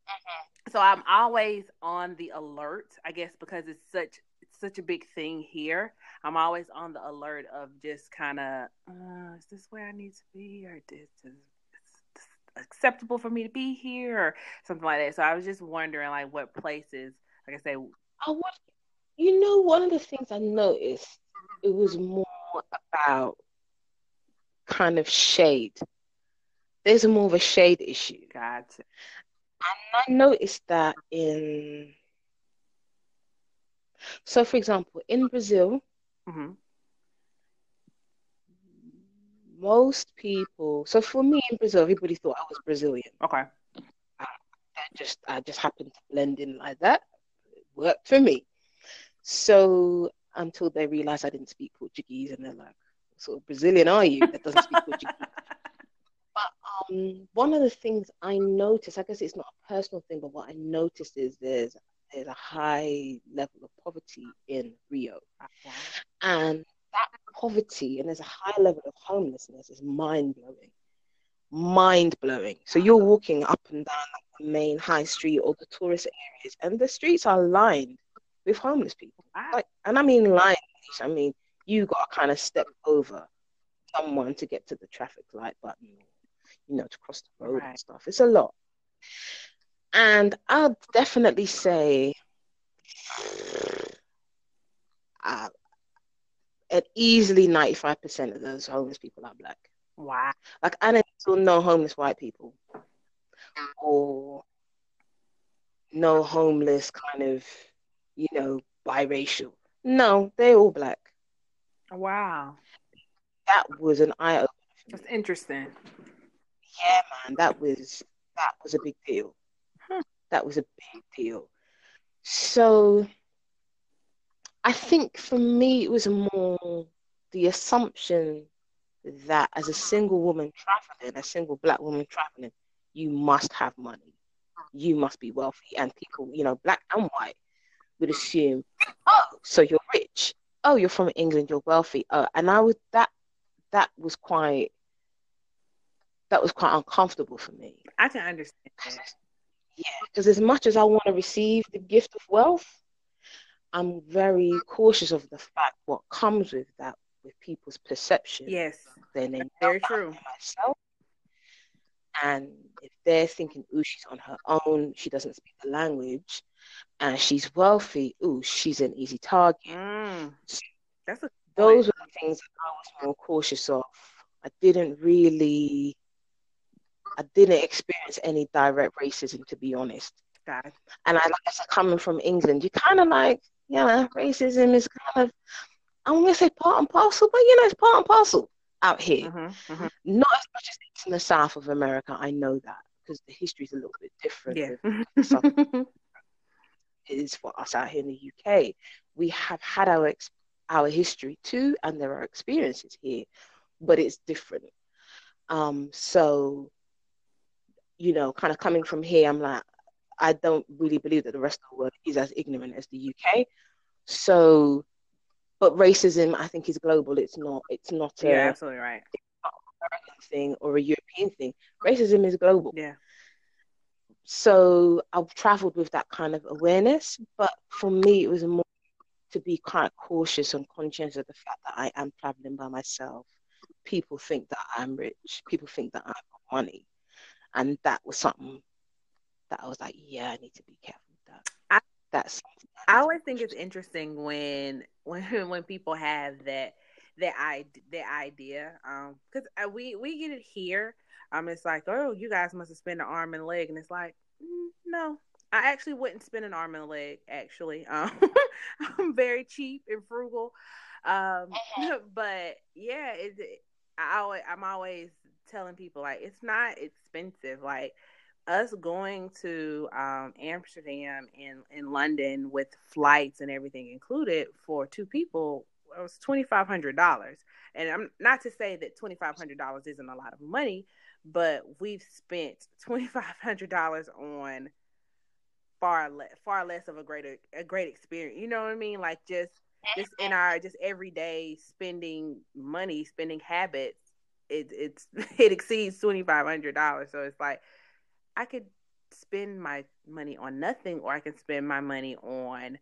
mm-hmm. so I'm always on the alert, I guess, because it's such it's such a big thing here. I'm always on the alert of just kind of, uh, is this where I need to be, or this is acceptable for me to be here, or something like that. So I was just wondering, like, what places, like I say, I what you know, one of the things I noticed, it was more about kind of shade there's more of a shade issue. Gotcha. And I noticed that in, so for example, in Brazil, mm-hmm. most people. So for me in Brazil, everybody thought I was Brazilian. Okay. I, I just I just happened to blend in like that. It worked for me. So until they realized I didn't speak Portuguese, and they're like, "So Brazilian are you that doesn't speak Portuguese?" Um, one of the things I noticed, I guess it's not a personal thing, but what I noticed is there's there's a high level of poverty in Rio, and that poverty and there's a high level of homelessness is mind blowing, mind blowing. So you're walking up and down the main high street or the tourist areas, and the streets are lined with homeless people. Wow. Like, and I mean lined. I mean you got to kind of step over someone to get to the traffic light button you know, to cross the road right. and stuff. It's a lot. And I'd definitely say uh, at easily 95% of those homeless people are black. Wow. Like, I don't still know homeless white people or no homeless kind of, you know, biracial. No, they're all black. Wow. That was an eye opener. That's interesting yeah, man, that was that was a big deal. That was a big deal. So I think for me it was more the assumption that as a single woman traveling, a single black woman traveling, you must have money. You must be wealthy. And people, you know, black and white would assume, oh, so you're rich. Oh, you're from England, you're wealthy. Uh, and I was that that was quite that was quite uncomfortable for me. I can understand that. Yeah, because as much as I want to receive the gift of wealth, I'm very cautious of the fact what comes with that, with people's perception. Yes, then they very true. Myself, and if they're thinking, "Ooh, she's on her own. She doesn't speak the language, and she's wealthy. Ooh, she's an easy target." Mm, that's a those were the things that I was more cautious of. I didn't really I didn't experience any direct racism, to be honest. God. And I like I said, coming from England, you kind of like, yeah, racism is kind of, I am going to say part and parcel, but you know, it's part and parcel out here. Mm-hmm, mm-hmm. Not as much as it's in the south of America. I know that. because the history is a little bit different. Yeah. it is for us out here in the UK. We have had our ex- our history too, and there are experiences here, but it's different. Um, so, you know, kind of coming from here, I'm like, I don't really believe that the rest of the world is as ignorant as the UK. So, but racism, I think, is global. It's not. It's not a yeah, absolutely right. American thing or a European thing. Racism is global. Yeah. So I've traveled with that kind of awareness, but for me, it was more to be quite cautious and conscious of the fact that I am traveling by myself. People think that I'm rich. People think that I've got money, and that was something that I was like, yeah, I need to be careful with that. I- That's I always think it's interesting when when when people have that that i that idea um because we we get it here. Um it's like oh you guys must have spent an arm and a leg. And it's like mm, no I actually wouldn't spend an arm and a leg actually. Um I'm very cheap and frugal. Um but yeah it, I always, I'm always telling people like it's not expensive like us going to um, Amsterdam and in London with flights and everything included for two people it was twenty five hundred dollars. And I'm not to say that twenty five hundred dollars isn't a lot of money, but we've spent twenty five hundred dollars on far less far less of a greater a great experience. You know what I mean? Like just just in our just everyday spending money, spending habits, it it's it exceeds twenty five hundred dollars. So it's like I could spend my money on nothing or I can spend my money on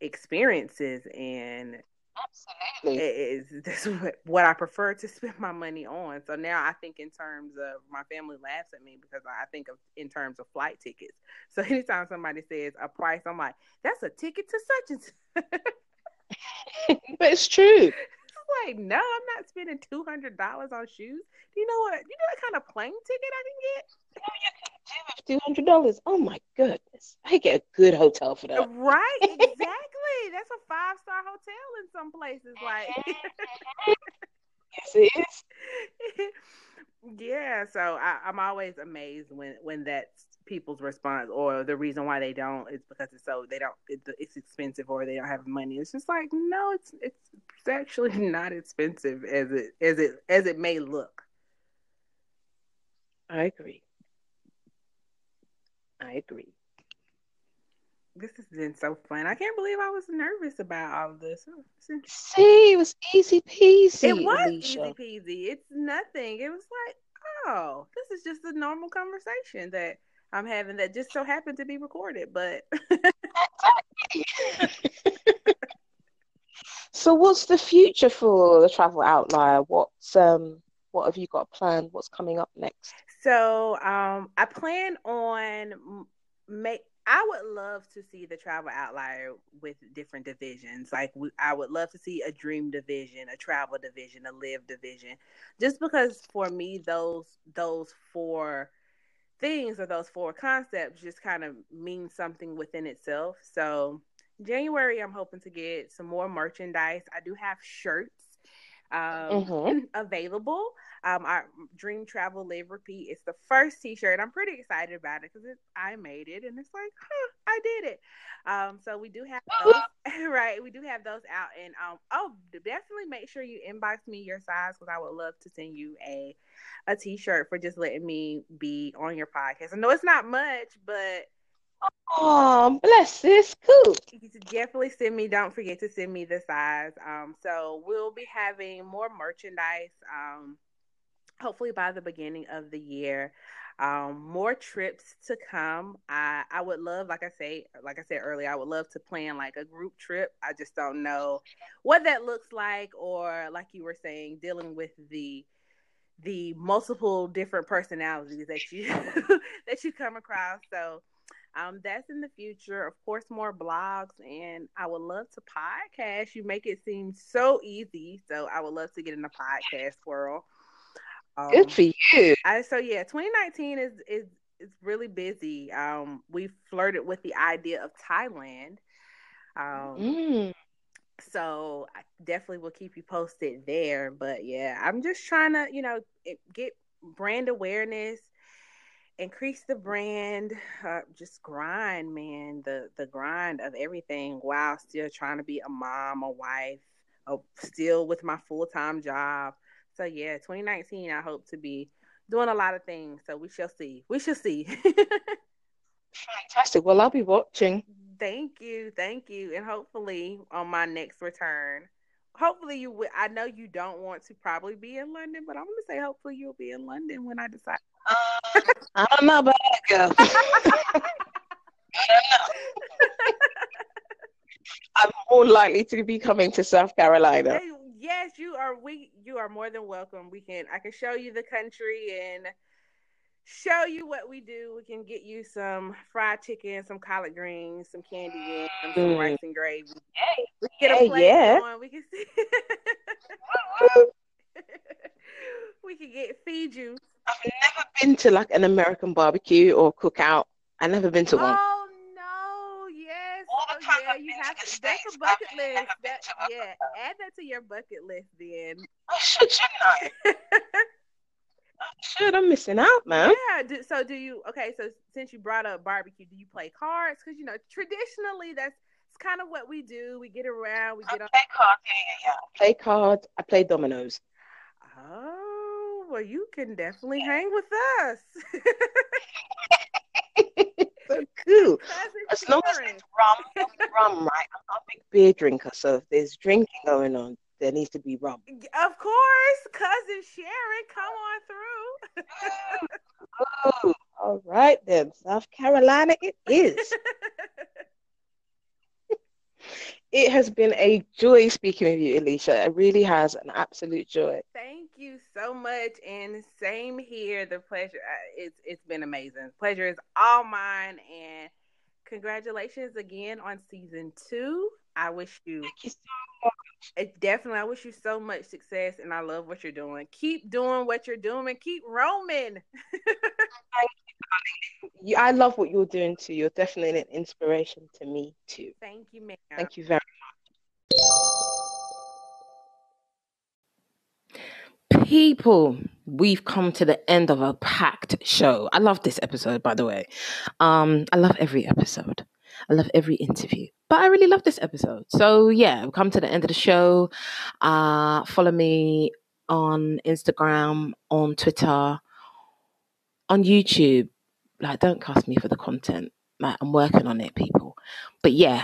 experiences and Absolutely. it is that's what, what I prefer to spend my money on. So now I think in terms of my family laughs at me because I think of in terms of flight tickets. So anytime somebody says a price, I'm like, that's a ticket to such and such. but it's true. Like, no, I'm not spending two hundred dollars on shoes. Do you know what? You know what kind of plane ticket I can get? Oh, two hundred dollars. Oh my goodness! I get a good hotel for that. Right, exactly. That's a five star hotel in some places. Like, Yes, it is. yeah. So I, I'm always amazed when when that's people's response, or the reason why they don't is because it's so they don't it, it's expensive or they don't have money. It's just like no, it's it's, it's actually not expensive as it as it as it may look. I agree. I agree. This has been so fun. I can't believe I was nervous about all of this. Oh, See, it was easy peasy. It was Alicia. easy peasy. It's nothing. It was like, oh, this is just a normal conversation that I'm having that just so happened to be recorded. But so, what's the future for the travel outlier? What's um, what have you got planned? What's coming up next? so um, I plan on make. I would love to see the travel outlier with different divisions. Like we, I would love to see a dream division, a travel division, a live division. Just because for me those those four things or those four concepts just kind of mean something within itself. So January I'm hoping to get some more merchandise. I do have shirts um, Mhm. available. Um, our Dream Travel Live Repeat. It's the first T-shirt. I'm pretty excited about it because I made it, and it's like, huh, I did it. Um, so we do have those, right? We do have those out, and um, oh, definitely make sure you inbox me your size because I would love to send you a a T-shirt for just letting me be on your podcast. I know it's not much, but Oh, bless this. Should definitely send me. Don't forget to send me the size. Um, so we'll be having more merchandise. Um, hopefully by the beginning of the year. Um, more trips to come. I I would love, like I say, like I said earlier, I would love to plan like a group trip. I just don't know what that looks like, or like you were saying, dealing with the the multiple different personalities that you that you come across. So um, that's in the future. Of course, more blogs, and I would love to podcast. You make it seem so easy, so I would love to get in the podcast world. Um, Good for you. I, so yeah, 2019 is is is really busy. Um, we flirted with the idea of Thailand. Um, Mm. so I definitely will keep you posted there. But yeah, I'm just trying to, you know, get brand awareness increase the brand, uh, just grind, man. The the grind of everything while still trying to be a mom, a wife, a, still with my full time job. So yeah, 2019, I hope to be doing a lot of things. So we shall see. We shall see. Fantastic. Well, I'll be watching. Thank you, thank you, and hopefully on my next return, hopefully you will. I know you don't want to probably be in London, but I'm gonna say hopefully you'll be in London when I decide. Uh, I don't know about that, girl. I don't know. I'm more likely to be coming to South Carolina. Yes, you are. We you are more than welcome. We can. I can show you the country and show you what we do. We can get you some fried chicken, some collard greens, some candy yams, mm. some rice and gravy. Hey, we can get a plate yeah. going. We can see. we can get feed you. I've never been to like an American barbecue or cookout. I've never been to one. Oh no! Yes. All the oh, yeah, you have to. That's a bucket list. That, yeah, add that to your bucket list then. Oh, should, shouldn't I? Shit, I'm missing out, man. Yeah. Do, so do you? Okay. So since you brought up barbecue, do you play cards? Because you know traditionally that's it's kind of what we do. We get around. We I get play on. cards. Yeah, yeah, yeah. Play cards. I play dominoes. Oh well, you can definitely hang with us. so cool. As long as it's rum, rum, right? I'm a big beer drinker, so if there's drinking going on, there needs to be rum. Of course, cousin Sharon, come on through. oh, all right then. South Carolina it is. It has been a joy speaking with you, Alicia. It really has an absolute joy. Thank you so much, and same here. The pleasure uh, it's it's been amazing. Pleasure is all mine, and congratulations again on season two. I wish you, Thank you so definitely, I wish you so much success, and I love what you're doing. Keep doing what you're doing, and keep roaming. Thank you, I love what you're doing too. You're definitely an inspiration to me too. Thank you, ma'am. Thank you very much. People, we've come to the end of a packed show. I love this episode, by the way. Um, I love every episode. I love every interview. But I really love this episode. So yeah, we've come to the end of the show. Uh, follow me on Instagram, on Twitter, on YouTube. Like, don't cast me for the content. Like, I'm working on it, people. But yeah,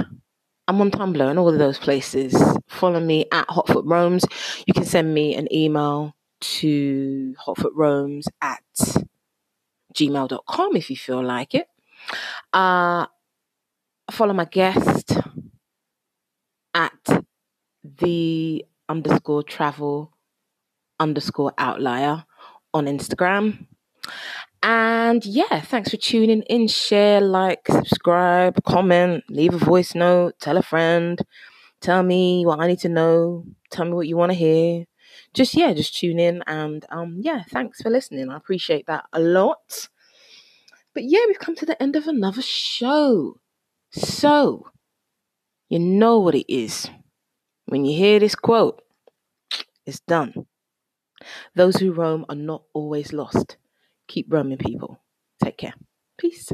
I'm on Tumblr and all of those places. Follow me at Hotfoot Roams. You can send me an email to hotfootroams at gmail.com if you feel like it. Uh, follow my guest at the underscore travel underscore outlier on Instagram. And yeah, thanks for tuning in. Share, like, subscribe, comment, leave a voice note, tell a friend, tell me what I need to know, tell me what you want to hear. Just yeah, just tune in and um yeah, thanks for listening. I appreciate that a lot. But yeah, we've come to the end of another show. So, you know what it is. When you hear this quote, it's done. Those who roam are not always lost. Keep roaming, people. Take care. Peace.